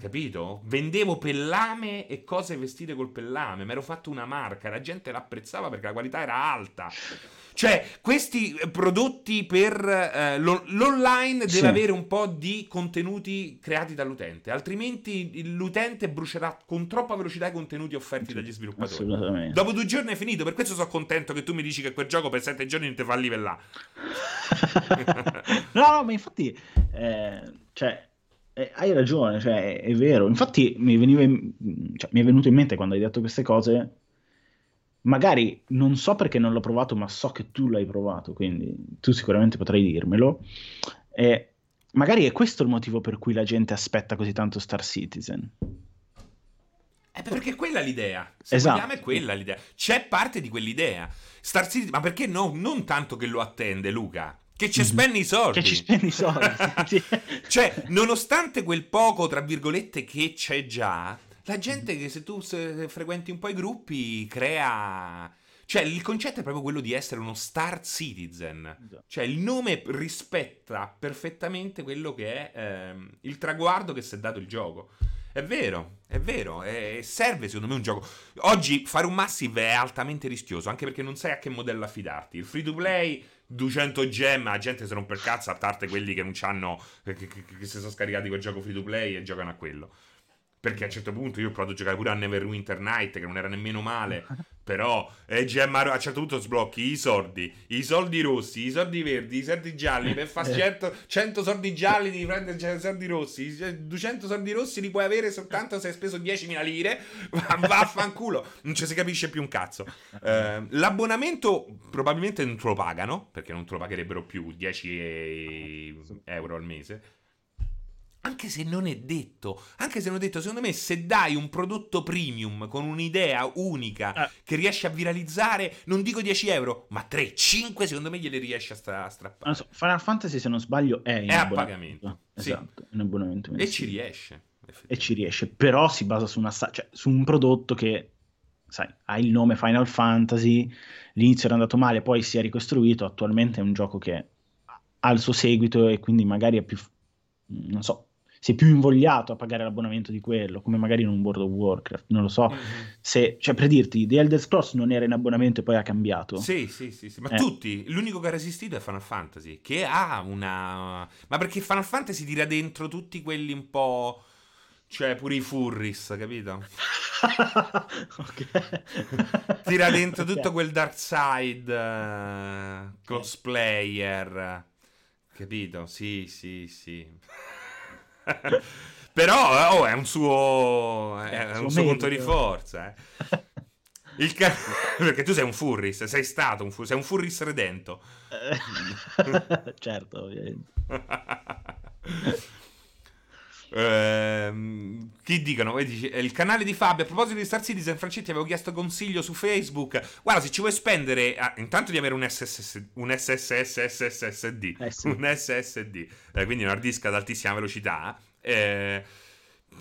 Capito? Vendevo pellame e cose vestite col pellame. Mi ero fatto una marca. La gente l'apprezzava perché la qualità era alta. Cioè, questi eh, prodotti per eh, lo- l'online Sì. deve avere un po' di contenuti creati dall'utente, altrimenti l'utente brucerà con troppa velocità i contenuti offerti dagli sviluppatori. Assolutamente. Dopo due giorni è finito, per questo sono contento che tu mi dici che quel gioco per sette giorni non ti fa livellare. [laughs] no, no, ma infatti, eh, cioè, eh, hai ragione, cioè, è, è vero. Infatti mi, veniva in- cioè, mi è venuto in mente quando hai detto queste cose, magari non so perché non l'ho provato, ma so che tu l'hai provato, quindi tu sicuramente potrai dirmelo. E magari è questo il motivo per cui la gente aspetta così tanto Star Citizen. Eh, perché quella è l'idea. Se Esatto. vogliamo è quella l'idea. C'è parte di quell'idea. Star Citizen, ma perché no? Non tanto che lo attende, Luca. Che ci Mhm. spendi i soldi. Che ci spendi i soldi. [laughs] sì. Cioè, nonostante quel poco, tra virgolette, che c'è già, la gente che se tu se frequenti un po' i gruppi crea... Cioè, il concetto è proprio quello di essere uno Star Citizen. Cioè, il nome rispetta perfettamente quello che è ehm, il traguardo che si è dato il gioco. È vero, è vero, e serve secondo me un gioco. Oggi fare un massive è altamente rischioso, anche perché non sai a che modello affidarti. Il free to play, 200 gem, la gente si rompe il cazzo, a parte quelli che non c'hanno, che- che- che si sono scaricati quel gioco free to play e giocano a quello. Perché a un certo punto io ho provato a giocare pure a Neverwinter Night, che non era nemmeno male. [laughs] Però, eh, gemma, a un certo punto sblocchi i soldi, i soldi rossi, i soldi verdi, i soldi gialli. Per fare 100, 100 soldi gialli devi prendere 100 soldi rossi. i 200 soldi rossi li puoi avere soltanto se hai speso 10.000 lire. Vaffanculo, non ci si capisce più un cazzo. Eh, l'abbonamento probabilmente non te lo pagano, perché non te lo pagherebbero più 10 euro al mese. Anche se non è detto, anche se non è detto, secondo me se dai un prodotto premium con un'idea unica Eh. che riesci a viralizzare, non dico 10 euro, ma 3, 5 secondo me gliele riesci a, stra- a strappare. Non so, Final Fantasy, se non sbaglio, è in È a pagamento, sì. Esatto, in abbonamento E ci riesce. e ci riesce, però si basa su, una, cioè, su un prodotto che, sai, ha il nome Final Fantasy, l'inizio era andato male, poi si è ricostruito, attualmente è un gioco che ha il suo seguito e quindi magari è più, non so, sei più invogliato a pagare l'abbonamento di quello, come magari in un World of Warcraft, non lo so. Mm-hmm. Se, cioè, per dirti, The Elder Scrolls non era in abbonamento e poi ha cambiato. Sì, sì, sì, sì. ma eh. tutti, l'unico che ha resistito è Final Fantasy, che ha una... Ma perché Final Fantasy tira dentro tutti quelli un po'... Cioè, pure i furris, capito? [laughs] ok. Tira dentro okay. tutto quel dark side uh, cosplayer. Capito? Sì, sì, sì. [laughs] Però oh, è un suo, è, è un suo punto di forza. Eh. [laughs] Il ca- perché tu sei un furris, sei stato un furris, sei un furris redento. [laughs] certo, ovviamente. Ehm, chi dicono? Il canale di Fabio. A proposito di Star Citizen, Francetti avevo chiesto consiglio su Facebook. Guarda, se ci vuoi spendere, ah, intanto di avere un, SSS, un SSSSSD, eh sì. un SSD, eh, quindi un hard disk ad altissima velocità. Eh,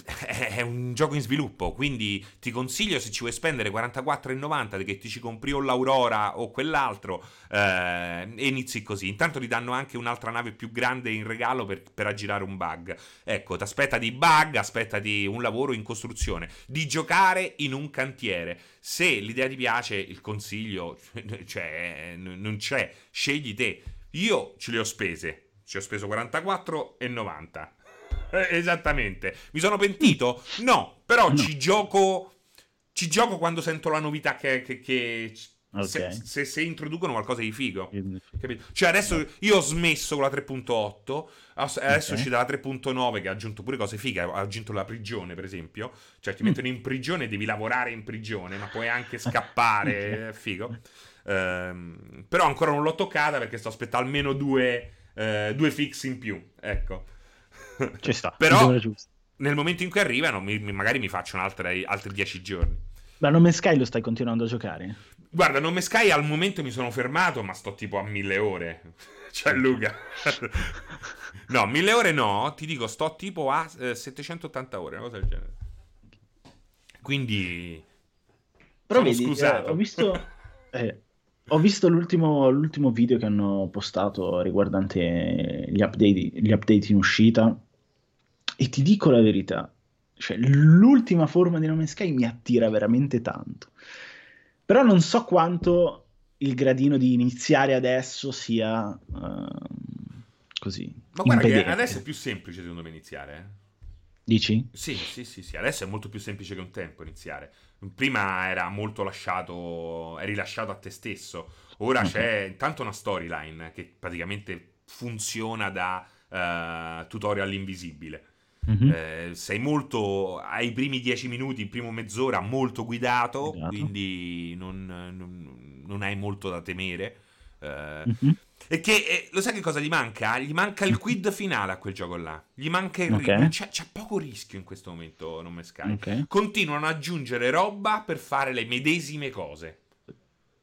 è un gioco in sviluppo, quindi ti consiglio se ci vuoi spendere 44,90 che ti ci compri o l'Aurora o quell'altro eh, e inizi così. Intanto ti danno anche un'altra nave più grande in regalo per, per aggirare un bug. Ecco, ti aspettati bug, aspettati un lavoro in costruzione, di giocare in un cantiere. Se l'idea ti piace, il consiglio [laughs] cioè, non c'è, scegli te. Io ce le ho spese, ci ho speso 44,90 eh, esattamente. Mi sono pentito? No, però no. ci gioco. Ci gioco quando sento la novità che. che, che okay. se, se, se, introducono qualcosa di figo. Capito? Cioè, adesso io ho smesso con la 3.8. Adesso okay. uscita la 3.9 che ha aggiunto pure cose fighe. Ha aggiunto la prigione, per esempio. Cioè, ti mm. mettono in prigione, devi lavorare in prigione, ma puoi anche scappare. [laughs] È figo. Um, però ancora non l'ho toccata perché sto aspettando almeno due, uh, due fix in più. Ecco. [laughs] Ci sta. Però nel momento in cui arrivano, mi, magari mi faccio altri 10 giorni. Ma No Man's Sky lo stai continuando a giocare? Guarda, No Man's Sky al momento mi sono fermato, ma sto tipo a mille ore. [laughs] Cioè, Luca. [laughs] no, mille ore no, ti dico, sto tipo a eh, 780 ore, una cosa del genere. Quindi... Però vedi. Eh, ho visto... Eh, ho visto l'ultimo, l'ultimo, video che hanno postato riguardante gli update, gli update in uscita e ti dico la verità, cioè, l'ultima forma di No Man's Sky mi attira veramente tanto. Però non so quanto il gradino di iniziare adesso sia uh, così. Ma guarda impedente. che adesso è più semplice secondo me iniziare. Eh? Dici? Sì, sì, sì, sì, adesso è molto più semplice che un tempo iniziare. Prima era molto lasciato, eri lasciato a te stesso. Ora okay. c'è intanto una storyline che praticamente funziona da uh, tutorial invisibile. Mm-hmm. Eh, sei molto ai primi dieci minuti, in primo mezz'ora, molto guidato, guidato. quindi non, non, non, hai molto da temere. Eh, mm-hmm. E che eh, lo sai che cosa gli manca? Gli manca il quid finale a quel gioco là. Gli manca il okay. ritmo. C'è, c'è, poco rischio in questo momento. Non me Sky. Okay. Continuano ad aggiungere roba per fare le medesime cose.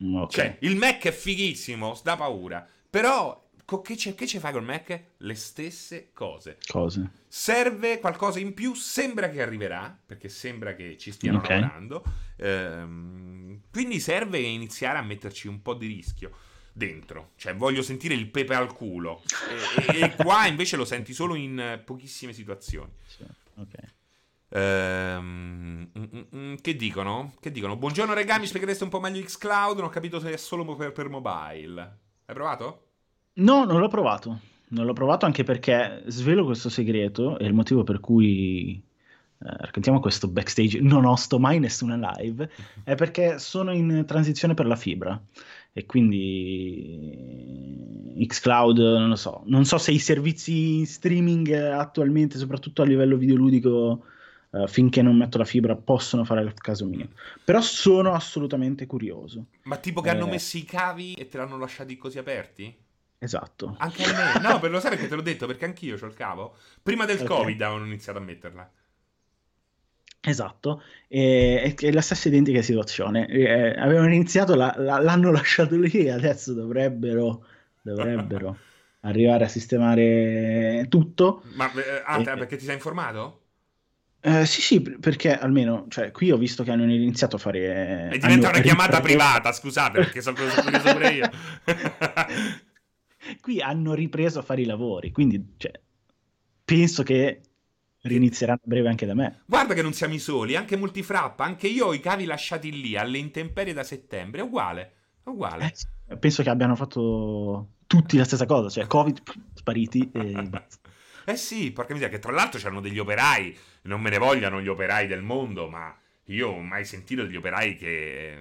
Okay. Cioè, il Mac è fighissimo, da paura. Però che ci che fai col Mac? Le stesse cose. Cose. Serve qualcosa in più, sembra che arriverà, perché sembra che ci stiano okay. lavorando. Ehm, quindi serve iniziare a metterci un po' di rischio dentro. Cioè, voglio sentire il pepe al culo. E, e, e qua invece lo senti solo in pochissime situazioni. Sì, ok. Ehm, mm, mm, mm, che dicono? Che dicono? Buongiorno regami, spieghereste un po' meglio Xcloud? Non ho capito se è solo per, per mobile. Hai provato? No, non l'ho provato. Non l'ho provato anche perché svelo questo segreto e il motivo per cui eh, raccontiamo questo backstage, non osto mai nessuna live, è perché sono in transizione per la fibra e quindi xCloud, non lo so, non so se i servizi streaming attualmente, soprattutto a livello videoludico, uh, finché non metto la fibra, possono fare il caso mio. Però sono assolutamente curioso. Ma tipo che eh... hanno messo i cavi e te l'hanno lasciati così aperti? Esatto. Anche a me. No, per lo sai perché te l'ho detto, perché anch'io ho il cavo. Prima del okay. Covid avevano iniziato a metterla. Esatto, e, è la stessa identica situazione. Eh, avevano iniziato, la, la, l'hanno [laughs] lasciato lì e adesso dovrebbero, dovrebbero [laughs] arrivare a sistemare tutto. Ma eh, ah, e, perché ti sei informato? Eh, sì, sì, perché almeno, cioè, qui ho visto che hanno iniziato a fare... E diventa una chiamata ripreso... privata, scusate, perché sono curioso pure io. [laughs] qui hanno ripreso a fare i lavori, quindi, cioè, penso che Rinizieranno a breve anche da me. Guarda che non siamo i soli, anche Multifrappa, anche io ho i cavi lasciati lì alle intemperie da settembre, è uguale, è uguale. Eh, penso che abbiano fatto tutti la stessa cosa, cioè Covid spariti e [laughs] basta. Eh sì, porca miseria, che tra l'altro c'erano degli operai, non me ne vogliano gli operai del mondo, ma io ho mai sentito degli operai che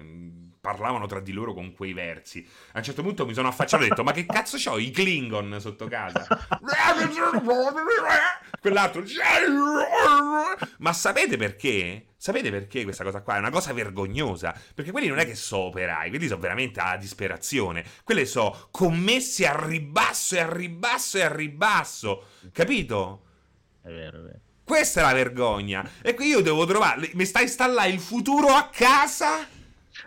parlavano tra di loro con quei versi. A un certo punto mi sono affacciato e ho detto: Ma che cazzo c'ho i Klingon sotto casa? [laughs] Quell'altro. Ma sapete perché? Sapete perché questa cosa qua è una cosa vergognosa? Perché quelli non è che so operai, quelli sono veramente a disperazione. Quelle so commessi a ribasso e a ribasso e a ribasso. Capito? È vero, è vero. Questa è la vergogna. E qui io devo trovare. Mi sta installando il futuro a casa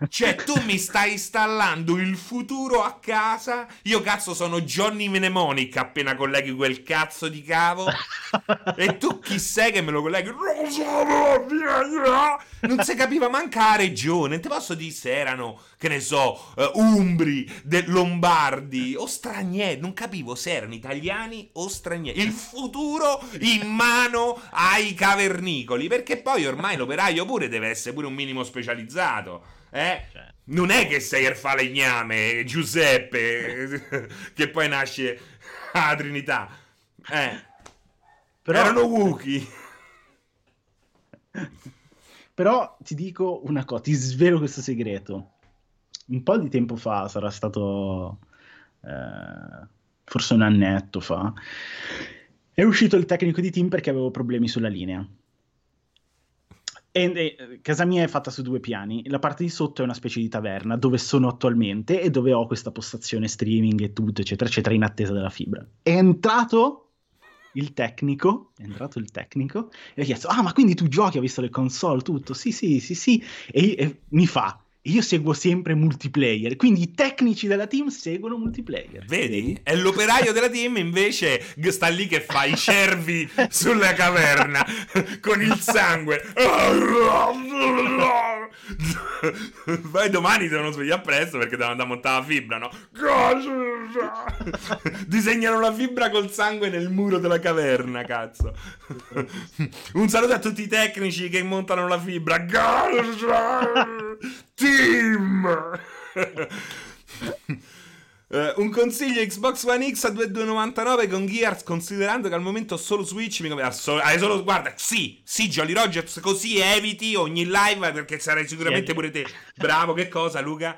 cioè, tu mi stai installando il futuro a casa. Io, cazzo, sono Johnny Mnemonic appena colleghi quel cazzo di cavo. e tu chi sei che me lo colleghi? Non si capiva manca la regione. Te posso dire se erano, che ne so, uh, umbri, de- lombardi o stranieri. Non capivo se erano italiani o stranieri. Il futuro in mano ai cavernicoli. Perché poi ormai l'operaio pure deve essere pure un minimo specializzato. Eh? Cioè. Non è che sei il falegname, Giuseppe, [laughs] che poi nasce la Trinità. Eh. Però... Erano Wookie. Però ti dico una cosa, ti svelo questo segreto. Un po' di tempo fa, sarà stato eh, forse un annetto fa, è uscito il tecnico di team perché avevo problemi sulla linea. E, e, casa mia è fatta su due piani. La parte di sotto è una specie di taverna dove sono attualmente e dove ho questa postazione streaming e tutto, eccetera, eccetera, in attesa della fibra. È entrato il tecnico, è entrato il tecnico e ha chiesto: Ah, ma quindi tu giochi? Ho visto le console, tutto? Sì, sì, sì, sì. E, e mi fa: io seguo sempre multiplayer, quindi i tecnici della team seguono multiplayer. Vedi? E l'operaio della team invece sta lì che fa i [laughs] cervi sulla caverna [laughs] con il sangue. [laughs] Poi domani devono svegliare presto perché devono andare a montare la fibra, no? Disegnano la fibra col sangue nel muro della caverna, cazzo. Un saluto a tutti i tecnici che montano la fibra. Team! Uh, [laughs] un consiglio Xbox One X a 2299 con Gears considerando che al momento solo Switch mi conviene solo, hai solo guarda sì sì Jolly Rogers così eviti ogni live perché sarai sicuramente pure te. Bravo che cosa Luca?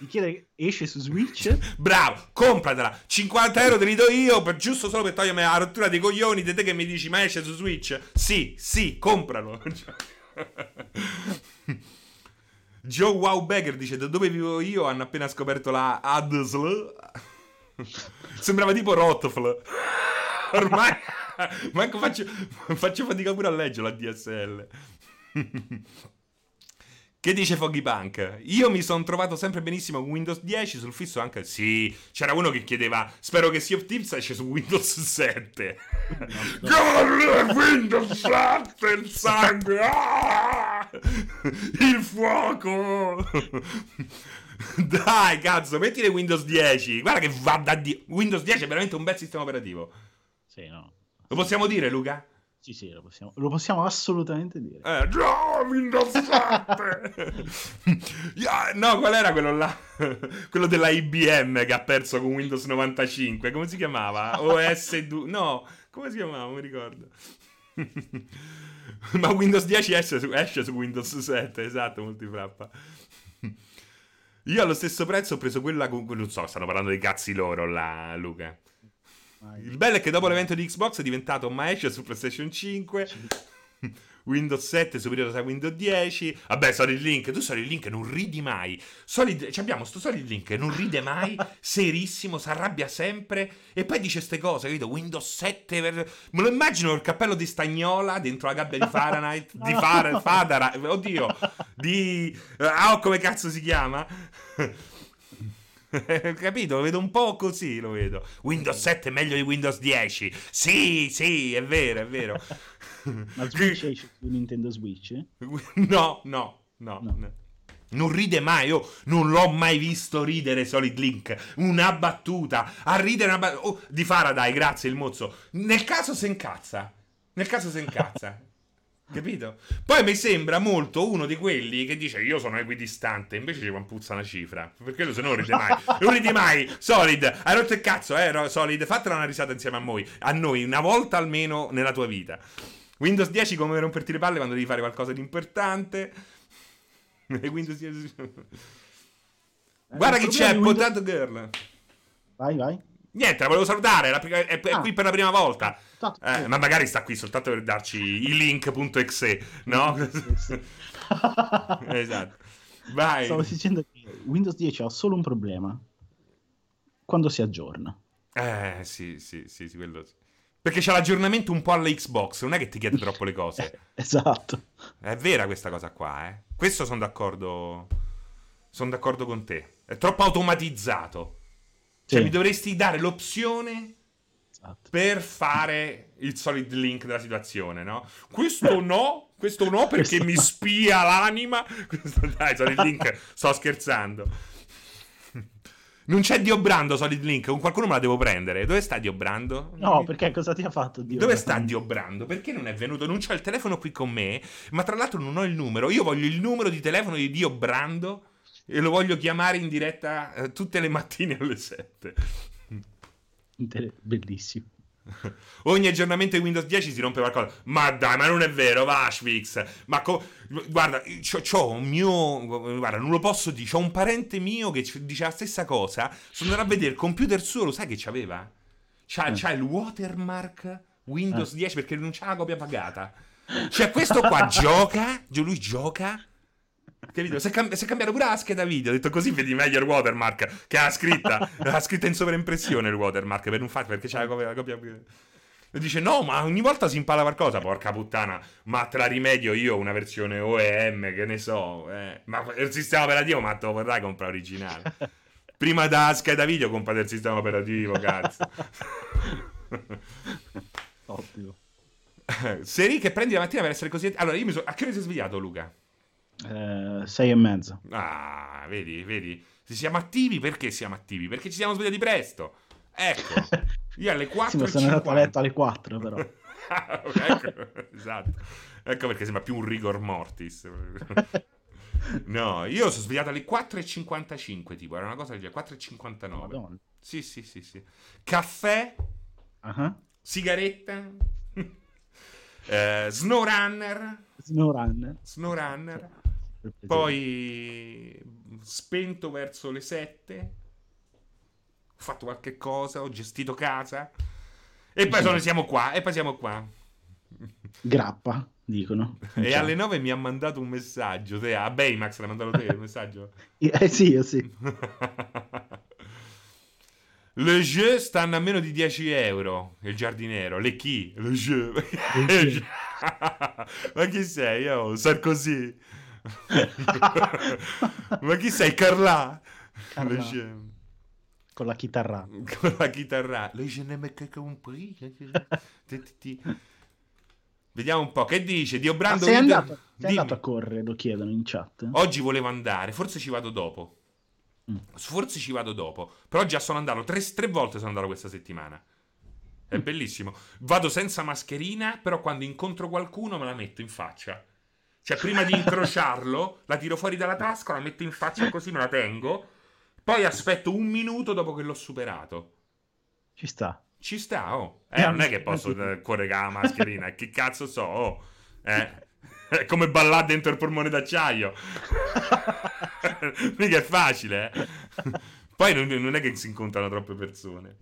Mi chiede esce su Switch? [laughs] Bravo compratela. 50 euro te li do io per giusto solo per togliermi la rottura dei coglioni di te che mi dici ma esce su Switch? Sì sì compralo [laughs] Joe Wow Beggar dice: Da dove vivo io hanno appena scoperto la ADSL. [laughs] Sembrava tipo Rotfl. Ormai. [laughs] Manco faccio, faccio fatica pure a leggere la [laughs] DSL. Che dice Foggy Punk? Io mi sono trovato sempre benissimo con Windows 10 sul fisso anche. Sì, c'era uno che chiedeva: Spero che Sea of Tips esce su Windows 7. No, Windows 7, il sangue! Ah! Il fuoco! Dai, cazzo, mettile Windows 10. Guarda che va da Dio. Windows 10 è veramente un bel sistema operativo. Sì, no. Lo possiamo dire, Luca? Sì, sì, lo possiamo, lo possiamo assolutamente dire. Eh, no, Windows 7! yeah, no, qual era quello là? [laughs] quello della IBM che ha perso con Windows 95. Come si chiamava? OS2... No, come si chiamava? Non mi ricordo. [laughs] Ma Windows 10 esce su, esce su Windows 7, esatto, multifrappa. Io allo stesso prezzo ho preso quella con... Non so, stanno parlando dei cazzi loro là, Luca. Il bello è che dopo l'evento di Xbox è diventato ma esce su PlayStation 5. [laughs] Windows 7 superiore a Windows 10. Vabbè, Solid Link, tu Solid Link non ridi mai. Solid, cioè abbiamo sto Solid Link che non ride mai, [laughs] serissimo, si arrabbia sempre e poi dice queste cose, capito? Windows 7 per... Me lo immagino il cappello di stagnola dentro la gabbia di [laughs] Fahrenheit, di Far, Fadara, oddio, di... Ah, oh, come cazzo si chiama? [laughs] Capito? Lo vedo un po' così, lo vedo. Windows 7 è meglio di Windows 10. Sì, sì, è vero, è vero. [laughs] Ma Switch esce su Nintendo Switch? [laughs] No, no, no. no. Non ride mai, io non l'ho mai visto ridere Solid Link. Una battuta. A ridere una battuta. Oh, di Faraday, grazie il mozzo. Nel caso se incazza. Nel caso si incazza. Capito? Poi mi sembra molto uno di quelli che dice io sono equidistante, invece ci puzza una cifra. Perché se no non ride mai. [laughs] Non ridi mai. Solid, hai rotto il cazzo, eh, Solid. Fatela una risata insieme a noi. A noi, una volta almeno nella tua vita. Windows 10 come romperti le palle quando devi fare qualcosa di importante. [laughs] Windows 10... Guarda chi c'è, Windows... Potato Girl. Vai, vai. Niente, la volevo salutare, è, è, è ah. qui per la prima volta. Eh, ma magari sta qui soltanto per darci i link.exe, no? [laughs] esatto. Vai. Stavo dicendo che Windows 10 ha solo un problema. Quando si aggiorna. Eh, sì, sì, sì, sì quello sì. Perché c'è l'aggiornamento un po' alla Xbox, non è che ti chiede troppo le cose. [laughs] esatto. È vera questa cosa qua, eh. Questo sono d'accordo. Sono d'accordo con te. È troppo automatizzato. Cioè, mi dovresti dare l'opzione esatto. per fare il solid link della situazione, no? Questo [laughs] no, questo no perché questo mi spia l'anima. [laughs] Questo, dai, solid link, sto scherzando. Non c'è Dio Brando Solid Link, con qualcuno me la devo prendere. Dove sta Dio Brando? No, perché cosa ti ha fatto Dio Dove sta Dio Brando? Perché non è venuto? Non c'ho il telefono qui con me, ma tra l'altro non ho il numero. Io voglio il numero di telefono di Dio Brando e lo voglio chiamare in diretta eh, tutte le mattine alle 7. Bellissimo. [laughs] Ogni aggiornamento di Windows 10 si rompe qualcosa. Ma dai, ma non è vero, Vashvix. Ma co- guarda, c'ho, c'ho, un mio. Guarda, non lo posso dire. C'ho un parente mio che dice la stessa cosa. Sono andato a vedere il computer suo, lo sai che c'aveva? C'ha, eh. c'ha il watermark Windows eh. 10 perché non c'ha la copia pagata. Cioè, questo qua [laughs] gioca. Lui gioca Capito? Si è, cam- si è cambiato pure la scheda video. Ha detto così vedi meglio il watermark. Che ha scritta. [laughs] ha scritta in sovraimpressione il watermark per non fare perché c'è la copia. La copia... E dice: No, ma ogni volta si impara qualcosa. Porca puttana, ma te la rimedio io una versione OEM, che ne so. Eh. Ma il sistema operativo, ma te lo vorrai comprare originale. [laughs] Prima da scheda video, comprate il sistema operativo, cazzo. Ottimo. [laughs] Seri che prendi la mattina per essere così. Allora, io mi sono. A che ora sei svegliato, Luca? Eh, sei e mezzo. Ah, vedi, vedi. Se siamo attivi, perché siamo attivi? Perché ci siamo svegliati presto. Ecco, [laughs] io alle 4 sì, sono andato a letto alle 4 però. [laughs] ecco, [laughs] esatto. Ecco perché sembra più un rigor mortis. no, io sono svegliato alle 4.55 tipo, era una cosa del genere, 4.59. Madonna. Sì, sì, sì, sì. Caffè, uh-huh. sigaretta, eh, SnowRunner. SnowRunner. SnowRunner. Poi spento verso le 7. Ho fatto qualche cosa, ho gestito casa. E poi sono, siamo qua, e poi siamo qua. Grappa, dicono. [laughs] E alle 9 mi ha mandato un messaggio. Te, a Baymax l'ha mandato te il messaggio? [laughs] eh sì, io sì. [laughs] Le jeu stanno a meno di 10 euro. Il giardiniero. Le chi? Le jeu. Ma chi sei? Io, Sarkozy. [laughs] Ma chi sei? Carla? Carla. Con la chitarra. [laughs] Con la chitarra. Le je ne me compris. Vediamo un po' che dice. Dio Brando. sei, andato, sei andato a correre? Lo chiedono in chat. Oggi volevo andare, forse ci vado dopo. Mm. Forse ci vado dopo. Però già sono andato tre, tre volte sono andato questa settimana. È mm. bellissimo. Vado senza mascherina, però quando incontro qualcuno me la metto in faccia. Cioè, prima di incrociarlo, la tiro fuori dalla tasca, la metto in faccia così, me la tengo. Poi aspetto un minuto dopo che l'ho superato. Ci sta. Ci sta, oh. Eh, non è che posso correre la mascherina. che cazzo so, oh. Eh. È come ballare dentro il polmone d'acciaio. [laughs] Mica è facile, eh. Poi non, è che si incontrano troppe persone.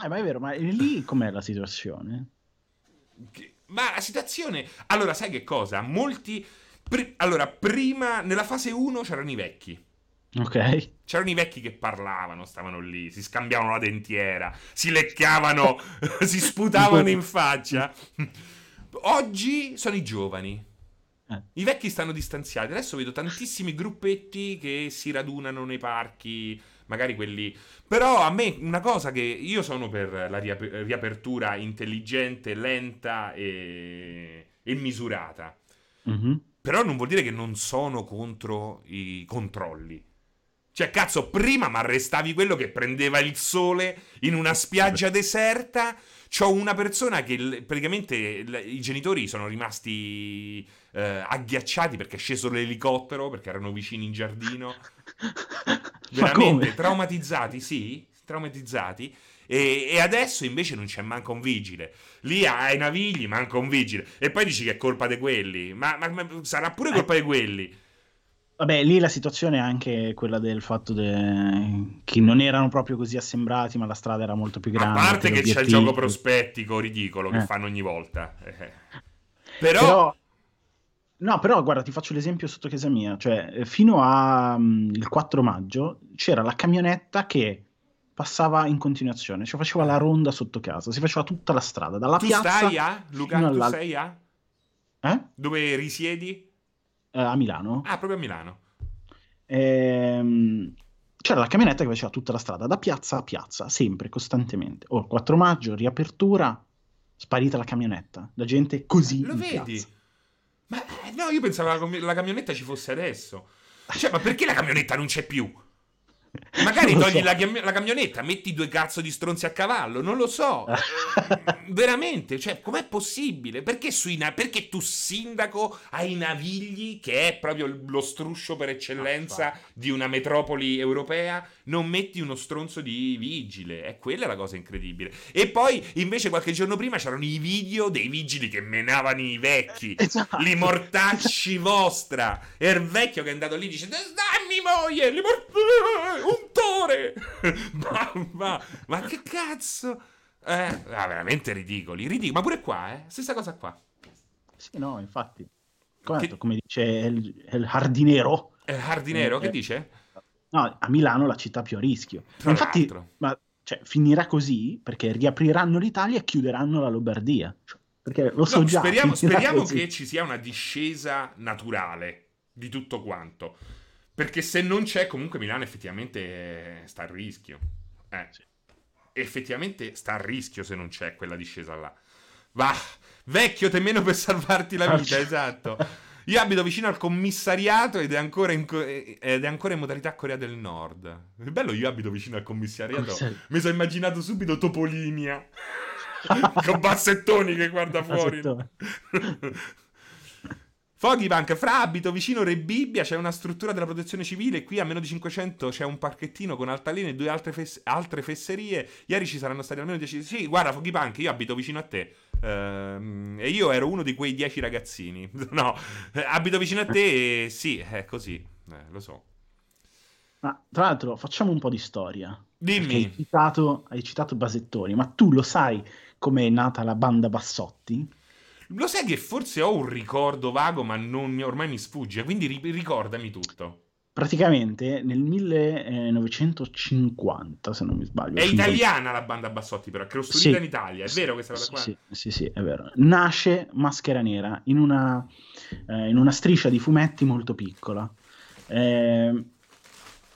Eh, ma è vero, ma lì com'è la situazione? Ma la situazione... Allora, sai che cosa? Molti... Pri... Allora, prima, nella fase 1 c'erano i vecchi. Ok. C'erano i vecchi che parlavano, stavano lì, si scambiavano la dentiera, si leccavano, [laughs] si sputavano in faccia. Oggi sono i giovani. Eh. I vecchi stanno distanziati. Adesso vedo tantissimi gruppetti che si radunano nei parchi, magari quelli. Però a me una cosa che io sono per la riap- riapertura intelligente, lenta e, e misurata. Mm-hmm. Però non vuol dire che non sono contro i controlli. Cioè, cazzo, prima mi arrestavi quello che prendeva il sole in una spiaggia deserta. C'ho una persona che praticamente i genitori sono rimasti eh, agghiacciati perché è sceso l'elicottero, perché erano vicini in giardino. [laughs] Veramente traumatizzati, sì, traumatizzati. E, e, adesso invece non c'è manco un vigile. Lì ai navigli manca un vigile. E poi dici che è colpa di quelli. Ma, ma, ma sarà pure colpa di quelli. Vabbè, lì la situazione è anche quella del fatto de... che non erano proprio così assembrati, ma la strada era molto più grande. A parte che c'è il gioco prospettico ridicolo che eh. fanno ogni volta. Eh. Però... Però... No, però guarda, ti faccio l'esempio sotto casa mia, cioè fino al um, 4 maggio c'era la camionetta che passava in continuazione, cioè faceva la ronda sotto casa, si faceva tutta la strada, dalla tu piazza stai a? Luca, tu sei a? Eh? Dove risiedi? Uh, a Milano. Ah, proprio a Milano. Ehm, c'era la camionetta che faceva tutta la strada, da piazza a piazza, sempre, costantemente. Oh, 4 maggio, riapertura, sparita la camionetta, la gente così Lo vedi? Piazza. Ma eh, no, io pensavo che la camionetta ci fosse adesso. Cioè, ma perché la camionetta non c'è più? Magari togli so. la, la, camionetta, metti due cazzo di stronzi a cavallo, non lo so. [laughs] Veramente, cioè, com'è possibile? Perché, na- perché, tu, sindaco, hai Navigli, che è proprio lo struscio per eccellenza ah, di una metropoli europea, non metti uno stronzo di vigile? È quella la cosa incredibile. E poi, invece, qualche giorno prima c'erano i video dei vigili che menavano i vecchi, [laughs] esatto. li mortacci vostra. E il vecchio che è andato lì dice: Dammi moglie, li mortacci, un tore. [laughs] ma, che cazzo? Eh, ah, veramente ridicoli, ridicoli. Ma pure qua, eh? Stessa cosa qua. Sì, no, infatti. Come, che... come dice il, il Hardinero. Il Hardinero, eh, che dice? No, a Milano la città più a rischio. Tra infatti, l'altro. ma, cioè, finirà così perché riapriranno l'Italia e chiuderanno la Lombardia. Cioè, perché lo so no, già. Speriamo, speriamo che ci sia una discesa naturale di tutto quanto. Perché se non c'è, comunque Milano effettivamente sta a rischio. Eh. Sì effettivamente sta a rischio se non c'è quella discesa là. Va, vecchio, te meno per salvarti la vita, [laughs] esatto. Io abito vicino al commissariato ed è ancora in, ed è ancora in modalità Corea del Nord. È bello, io abito vicino al commissariato. Mi sono immaginato subito Topolinia. [laughs] con bassettoni che guarda fuori. Foggybank, fra abito vicino Re Bibbia, c'è una struttura della protezione civile, qui a meno di 500 c'è un parchettino con altalene e due altre, fes- altre, fesserie, ieri ci saranno stati almeno 10... Sì, guarda Foggybank, io abito vicino a te, ehm, e io ero uno di quei 10 ragazzini, [laughs] no, eh, abito vicino a te e sì, è così, eh, lo so. Ma tra l'altro facciamo un po' di storia. Dimmi. Hai citato, hai citato Basettoni, ma tu lo sai come è nata la banda Bassotti? Lo sai che forse ho un ricordo vago, ma non, ormai mi sfugge, quindi ri- ricordami tutto. Praticamente nel 1950, se non mi sbaglio. È italiana la banda Bassotti, però, è costruita sì, in Italia, è sì, vero questa cosa qua? Sì, sì, sì, è vero. Nasce Maschera Nera in una, eh, in una striscia di fumetti molto piccola. Eh,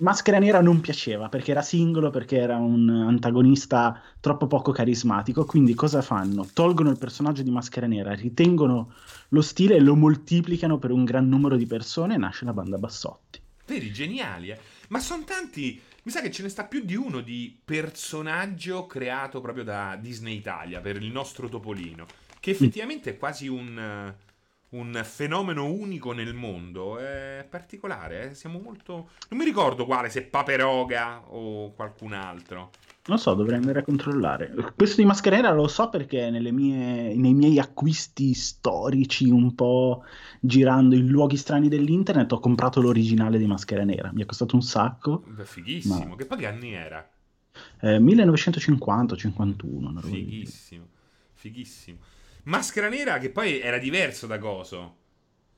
Maschera Nera non piaceva perché era singolo, perché era un antagonista troppo poco carismatico. Quindi cosa fanno? Tolgono il personaggio di Maschera Nera, ritengono lo stile e lo moltiplicano per un gran numero di persone e nasce la banda Bassotti. Vedi, geniali, eh? Ma sono tanti. Mi sa che ce ne sta più di uno di personaggio creato proprio da Disney Italia per il nostro Topolino. Che effettivamente è quasi un un fenomeno unico nel mondo. È particolare, eh? siamo molto... Non mi ricordo quale, se Paperoga o qualcun altro. Non so, dovrei andare a controllare. Questo di Mascherera lo so perché mie, nei miei acquisti storici, un po' girando in luoghi strani dell'internet, ho comprato l'originale di Maschera Nera. Mi è costato un sacco. Beh, fighissimo. Ma... Che poi che anni era? Eh, 1950-51. Fighissimo. Fighissimo. Maschera Nera che poi era diverso da Coso.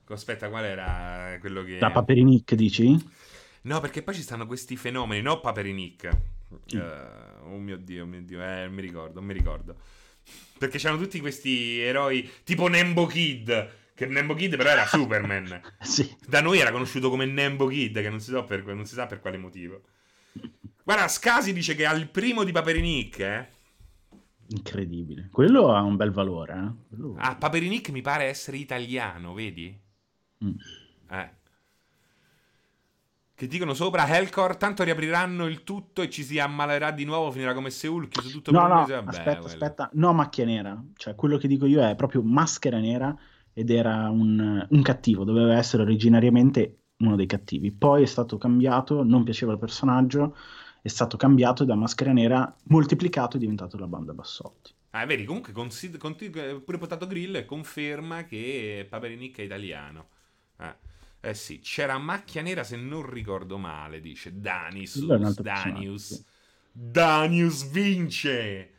Aspetta, qual era quello che... Da Paperinic, dici? No, perché poi ci stanno questi fenomeni, no Paperinic. Mm. Uh, oh mio Dio, oh mio Dio, eh, mi ricordo, mi ricordo. Perché c'erano tutti questi eroi, tipo Nembo Kid, che Nembo Kid però era Superman. [laughs] sì. Da noi era conosciuto come Nembo Kid, che non si, so per, non si sa per quale motivo. Guarda, Scasi dice che ha il primo di Paperinic, eh. Incredibile. Quello ha un bel valore. Eh? Quello... Ah, Paperinic mi pare essere italiano, vedi? Mm. Eh. Che dicono sopra Hellcore, tanto riapriranno il tutto e ci si ammalerà di nuovo, finirà come Seul, chiuso tutto No, per un no, mese. Vabbè, aspetta, quello. aspetta. No, macchia nera. Cioè, quello che dico io è proprio maschera nera ed era un, un cattivo, doveva essere originariamente uno dei cattivi. Poi è stato cambiato, non piaceva il personaggio, è stato cambiato e da maschera nera moltiplicato è diventato la banda Bassotti. Ah, vedi, comunque consid- conti- pure Potato Grill conferma che Paperinicca è italiano. Eh. Eh sì, c'era Macchia Nera se non ricordo male, dice Danius. Danius. Danius vince.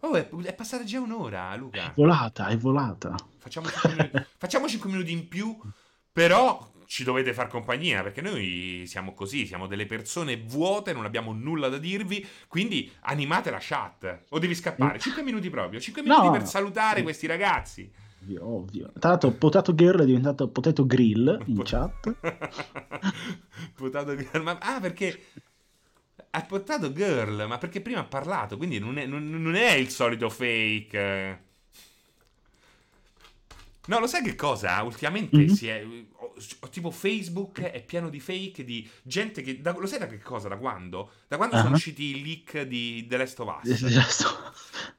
Oh, è, è passata già un'ora, Luca. È volata, è volata. Facciamo 5 minuti, facciamo cinque minuti in più, però ci dovete far compagnia perché noi siamo così, siamo delle persone vuote, non abbiamo nulla da dirvi, quindi animate la chat. O devi scappare? 5 minuti proprio, 5 No, minuti per no. salutare questi ragazzi. Ovvio, ovvio. Tra l'altro, Potato Girl è diventato Potato Grill in Po- chat. [laughs] Potato girl, ma ah, perché ha potato girl, ma perché prima ha parlato, quindi non è, non- non è il solito fake. No, lo sai che cosa? Ultimamente Mhm. si è. Tipo Facebook è pieno di fake di gente che. da- lo sai da che cosa? Da quando? Da quando sono Ah. usciti i leak di The Last of Us. Adesso-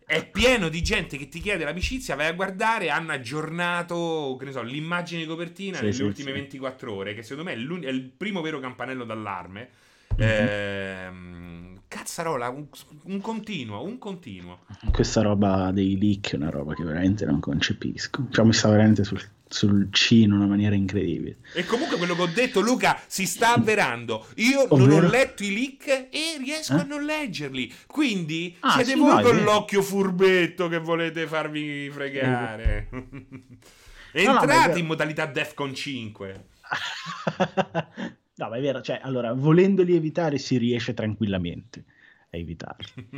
È pieno di gente che ti chiede l'amicizia, vai a guardare, hanno aggiornato, che ne so, l'immagine di copertina Sì, nelle sì, ultime sì. 24 ore, che secondo me è, è il primo vero campanello d'allarme. Mhm. Ehm, cazzarola, un, un continuo, un continuo. Questa roba dei leak è una roba che veramente non concepisco. Cioè, mi sta veramente sul, sul C in una maniera incredibile. E comunque quello che ho detto, Luca, si sta avverando. Io non Ovvero? ho letto i leak e riesco Eh? a non leggerli. Quindi Ah, siete sì, voi no, con l'occhio furbetto che volete farvi fregare. no, Entrate vero. in modalità Defcon 5. [laughs] no, ma è vero. Cioè, allora, volendoli evitare si riesce tranquillamente a evitarli.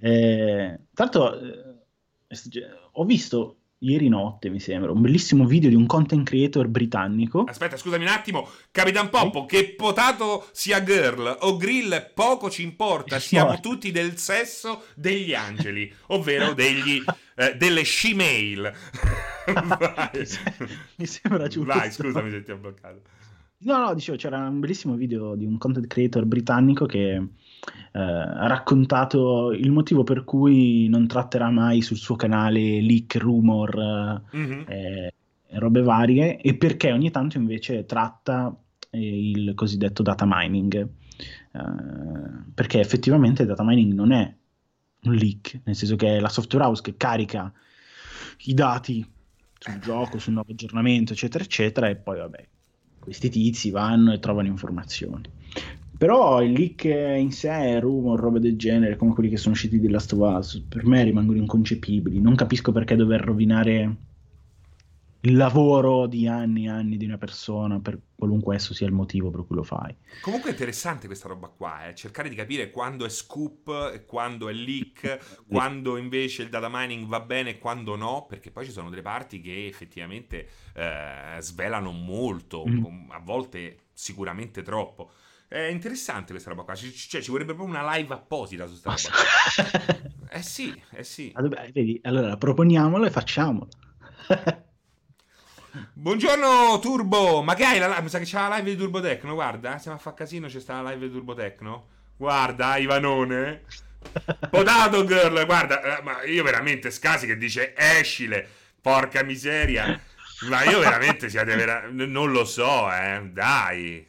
[laughs] Eh, l'altro, eh, ho visto ieri notte, mi sembra, un bellissimo video di un content creator britannico. Aspetta, scusami un attimo. Capitan Poppo, che potato sia girl o grill, poco ci importa. Siamo tutti del sesso degli angeli, ovvero degli, eh, delle she-mail. [laughs] [laughs] Vai. Mi sembra giusto. Vai, scusami se ti ho bloccato. No, no, dicevo, c'era un bellissimo video di un content creator britannico che eh, ha raccontato il motivo per cui non tratterà mai sul suo canale leak, rumor Mhm. eh, robe varie e perché ogni tanto invece tratta eh, il cosiddetto data mining. Eh, perché effettivamente il data mining non è un leak, nel senso che è la software house che carica i dati sul gioco, sul nuovo aggiornamento, eccetera, eccetera, e poi vabbè, questi tizi vanno e trovano informazioni. Però il leak in sé, rumor, robe del genere, come quelli che sono usciti di Last of Us, per me rimangono inconcepibili. Non capisco perché dover rovinare il lavoro di anni e anni di una persona, per qualunque esso sia il motivo per cui lo fai. Comunque è interessante questa roba qua, eh? cercare di capire quando è scoop, quando è leak, [laughs] quando invece il data mining va bene e quando no, perché poi ci sono delle parti che effettivamente eh, svelano molto, Mm. a volte sicuramente troppo. È interessante questa roba qua, ci, cioè, ci vorrebbe proprio una live apposita su questa roba. qua. [laughs] Eh sì, eh sì. Ah, vabbè, vedi, allora proponiamolo e facciamolo. [laughs] Buongiorno Turbo, ma che hai la live? Mi sa che c'è la live di Turbo Tecno, guarda, stiamo a fa casino, c'è sta la live di Turbo Tecno. Guarda, Ivanone. Potato Girl, guarda, eh, ma io veramente Scasi che dice escile, porca miseria. Ma io veramente siete vera- non lo so, eh, dai.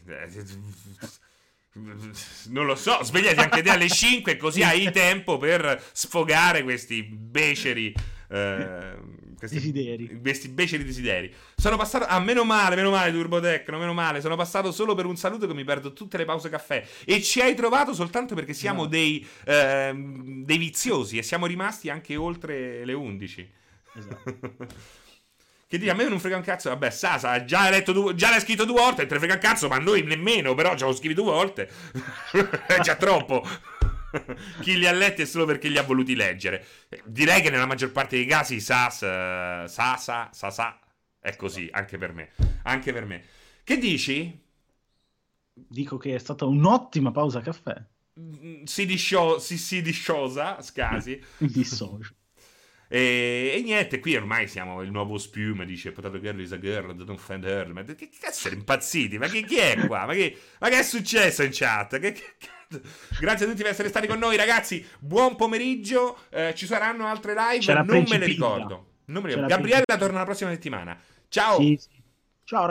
Non lo so, svegliati anche te alle 5 così hai tempo per sfogare questi beceri eh, questi, Desideri. questi beceri desideri. Sono passato ah, meno male, meno male Turbotecno, meno male. Sono passato solo per un saluto che mi perdo tutte le pause caffè e ci hai trovato soltanto perché siamo No. dei ehm, dei viziosi e siamo rimasti anche oltre le 11. Esatto. [laughs] Che dire, a me non frega un cazzo. Vabbè, Sasa, già due, già l'hai scritto due volte, te frega un cazzo, ma noi nemmeno, però già lo scrivi due volte. [laughs] è già troppo. [laughs] Chi li ha letti è solo perché li ha voluti leggere. Direi che nella maggior parte dei casi Sas, eh, Sasa, Sasa è così, anche per me. Anche per me. Che dici? Dico che è stata un'ottima pausa caffè. Mm, Si, discio- si, si disciosa, Scasi. [laughs] Dissocio. E, e, niente, qui ormai siamo il nuovo spiume, dice Potato Girl is a girl, don't offend her. Ma che cazzo siete impazziti? Ma che, chi è qua? Ma che, ma che è successo in chat? Che, che, [laughs] Grazie a tutti per essere stati con noi, ragazzi. Buon pomeriggio. Eh, ci saranno altre live, non me le ricordo. Non me le ricordo. Gabriella torna la prossima settimana. Ciao. Sì, sì. Ciao, ragazzi.